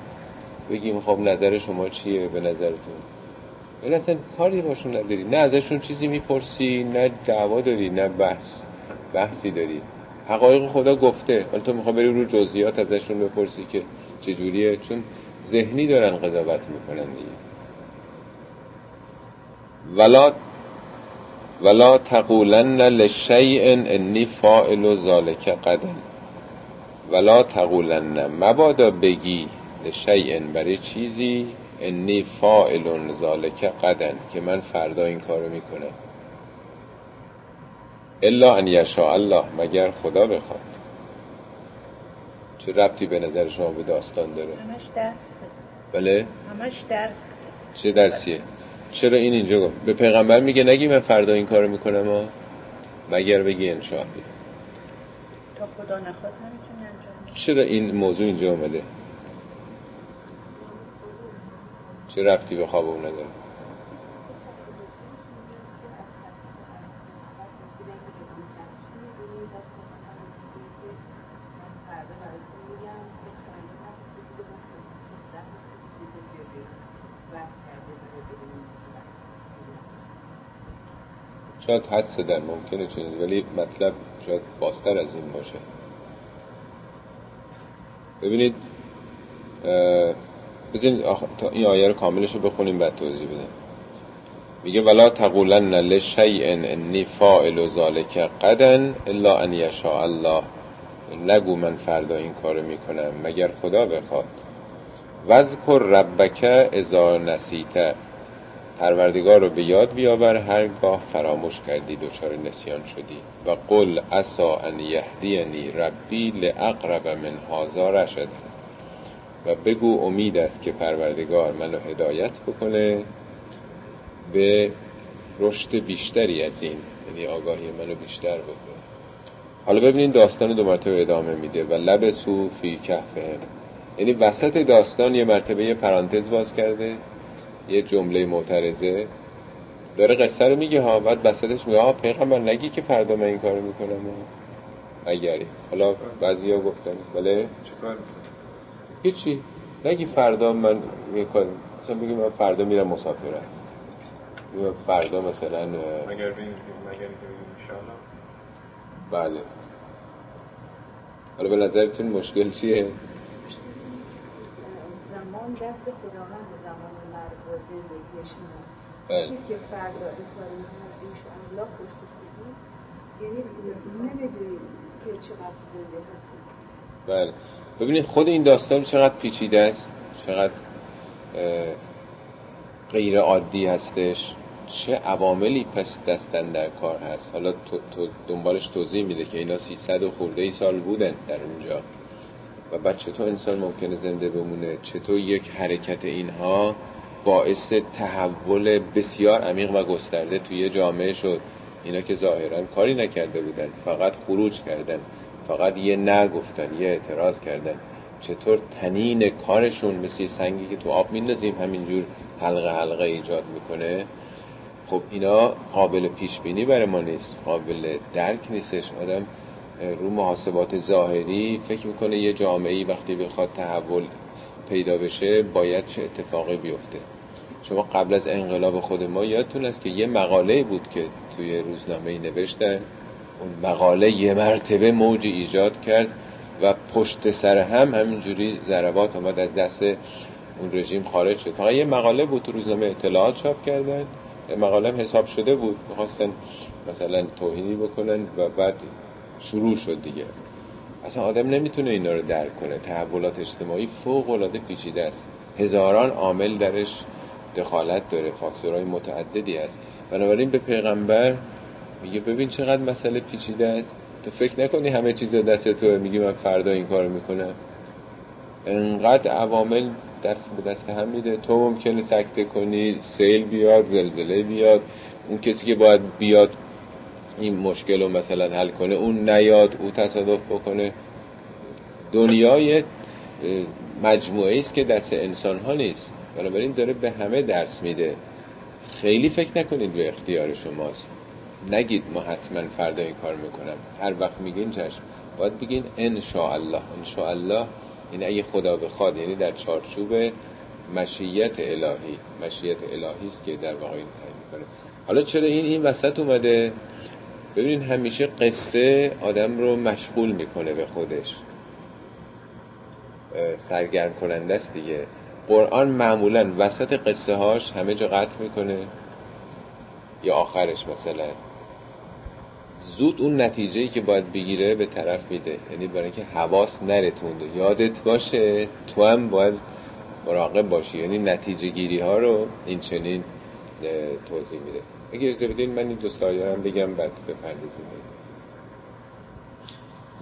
بگیم خب نظر شما چیه به نظرتون؟ ولی اصلا کاری باشون نداری. نه ازشون چیزی می‌پرسی نه دعوا داری نه بحث. بحثی داری. حقایق خدا گفته. ولی تو می‌خوای بری رو جزئیات ازشون بپرسی که چجوریه چون ذهنی دارن قضاوت می‌کنن دیگه. ولا ولا تقولن لشیء انی فاعل ذلک قدم ولا تقولن مبادا بگی لشیء برای چیزی انی فاعل ذلک قدن که من فردا این کارو می‌کنم. الا ان یشاء الله مگر خدا بخواد. چه ربطی به نظر شما به داستان داره؟ همش درس. بله؟ همش درس. چه درسیه؟ چرا این اینجا گفت؟ به پیغمبر میگه نگی من فردا این کارو می‌کنم ها؟ مگر بگی انشاءالله. تا خدا نخواد نمی‌تونی انجام. چرا این موضوع اینجا اومده؟ چه ربطی به خواب اون نداره شاید حدس در ممکنه چنین ولی مطلب شاید باستر از این باشه. ببینید بذارید آخ... تا این آیه رو کاملش رو بخونیم بعد توضیح بدم میگه ولا تقولن لشیء انی فاعل ذلک غدا الا ان یشاء الله. نگو من فردا این کارو می‌کنم مگر خدا بخواد. وذکر ربک اذا نسیت. پروردگار رو به یاد بیاور هرگاه فراموش کردی دچار نسیان شدی. و قل عسا ان یهدینی ربی لاقرب من هذا رشد و بگو امید است که پروردگار منو هدایت بکنه به رشد بیشتری از این یعنی آگاهی منو بیشتر بکنه. حالا ببینید داستان دو مرتبه ادامه میده. و لبسو فی کهفهم. یعنی وسط داستان یه مرتبه یه پرانتز باز کرده. یه جمله معترضه. داره قصه رو میگه ها بعد وسطش میگه ها پیغمبر نگی که فردا من این کارو می‌کنم. ها. اگری حالا بعضی ها گفتن. بله؟ چیکار هیچی. نگی فردا من یه کار مثلا بگی من فردا میرم مسافرت. فردا مثلا مگر بین مگر بله. حالا به نظرتون مشکل چیه؟ زمان دست خداوند. بله. این که فردا این کاری انشاءالله پشتش بدیم یعنی نمی‌دونیم که چقدر زنده هستیم بله. ببینید خود این داستان چقدر پیچیده است چقدر غیر عادی هستش چه عواملی پس دستن در کار هست. حالا تو, تو دنبالش توضیح میده که اینا 300 و خورده ای سال بودن در اونجا. و بعد چطور انسان ممکنه زنده بمونه؟ چطور یک حرکت اینها باعث تحول بسیار عمیق و گسترده توی جامعه شد. اینا که ظاهرا کاری نکرده بودن فقط خروج کردن فقط یه نه گفتن یه اعتراض کردن. چطور تنین کارشون مثل سنگی که تو آب میندازیم همینجور حلقه حلقه ایجاد می‌کنه؟ خب اینا قابل پیش بینی برای ما نیست قابل درک نیستش. آدم رو محاسبات ظاهری فکر می‌کنه یه جامعه ای وقتی بخواد تحول پیدا بشه باید چه اتفاقی بیفته. شما قبل از انقلاب خود ما یادتون است که یه مقاله بود که توی روزنامه نوشتن اون مقاله یه مرتبه موج ایجاد کرد و پشت سر هم همینجوری ضربات آمد از دست اون رژیم خارج شد. فقط یه مقاله بود تو روزنامه اطلاعات چاپ کردن. مقاله هم حساب شده بود. می‌خواستن مثلا توهینی بکنن و بعد شروع شد دیگه. اصلا آدم نمی‌تونه اینا رو درک کنه. تحولات اجتماعی فوق العاده پیچیده است. هزاران عامل درش دخالت داره. فاکتورهای متعددی است بنابراین به پیغمبر میگه ببین چقدر مسئله پیچیده است. تو فکر نکنی همه چیز دست توه. میگی من فردا این کارو می‌کنم. انقدر عوامل دست به دست هم میده. تو ممکنه سکته کنی سیل بیاد زلزله بیاد. اون کسی که باید بیاد این مشکل رو مثلا حل کنه اون نیاد او تصادف بکنه. دنیای مجموعه است که دست انسان ها نیست. بنابراین داره به همه درس میده. خیلی فکر نکنید به اختیار شماست. نگید ما حتما فردا این کار می‌کنم. هر وقت میگین چشم. باید بگین ان الله ان الله یعنی اگه خدا بخواد یعنی در چارچوب مشیت الهی. مشیت الهی است که در واقع این تعیین می‌کنه. حالا چرا این این وسط اومده؟ ببینید همیشه قصه آدم رو مشغول می‌کنه به خودش. سرگرم کننده است دیگه. قرآن معمولا وسط قصه هاش همه جا قطع می‌کنه. یا آخرش مثلا. زود اون نتیجه‌ای که باید بگیره به طرف میده. یعنی برای اینکه حواس نرتونده. یادت باشه تو هم باید مراقب باشی. یعنی نتیجه گیری ها رو این چنین توضیح میده. اگه اجازه بدین من این دو سایه هم بگم بعد بپردازیم.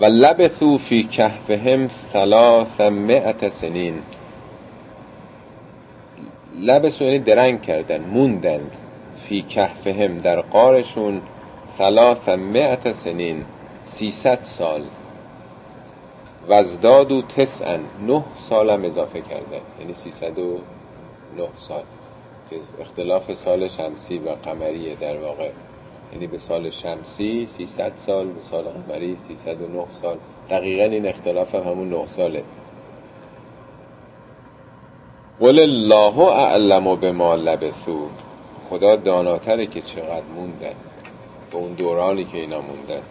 و لبثوا فی کهفهم ثلاثمائة سنین. لبثوا یعنی درنگ کردن موندن فی کهفهم در قارشون ثلاثمائة سنین سیصد سال. وزداد و تسعن نه سال هم اضافه کرده یعنی سیصد و نه سال. که اختلاف سال شمسی و قمریه در واقع. یعنی به سال شمسی 300 سال به سال قمری 309 سال. دقیقا این اختلاف هم همون 9 ساله. قل الله اعلم به ما لبثو. خدا داناتره که چقدر موندن. به اون دورانی که اینا موندن.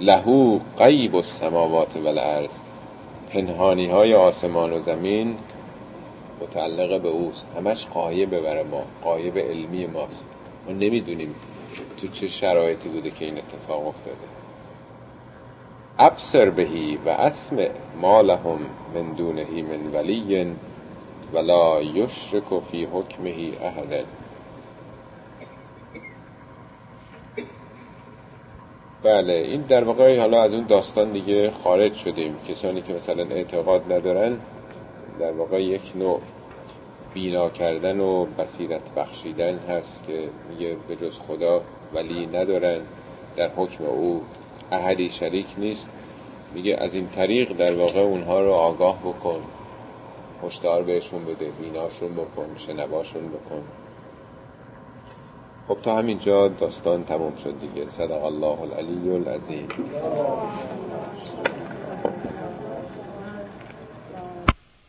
لهو قیب السماوات و الارض پنهانی های آسمان و زمین متعلق به اوست. همش قایبه برای ما. قایب علمی ماست. ما نمی‌دونیم تو چه شرایطی بوده که این اتفاق افتاده. ابصر بهی و اسم ما لهم من دونهی من ولی ولا یشرک فی حکمه احد. بله این در واقع حالا از اون داستان دیگه خارج شدیم. کسانی که مثلا اعتقاد ندارن در واقع یک نوع بینا کردن و بصیرت بخشیدن هست که میگه به جز خدا ولی ندارن. در حکم او احدی شریک نیست. میگه از این طریق در واقع اونها رو آگاه بکن. هشدار بهشون بده بیناشون بکن شنواشون بکن. خب تا همینجا داستان تموم شد دیگه. صدق الله العلی العظیم.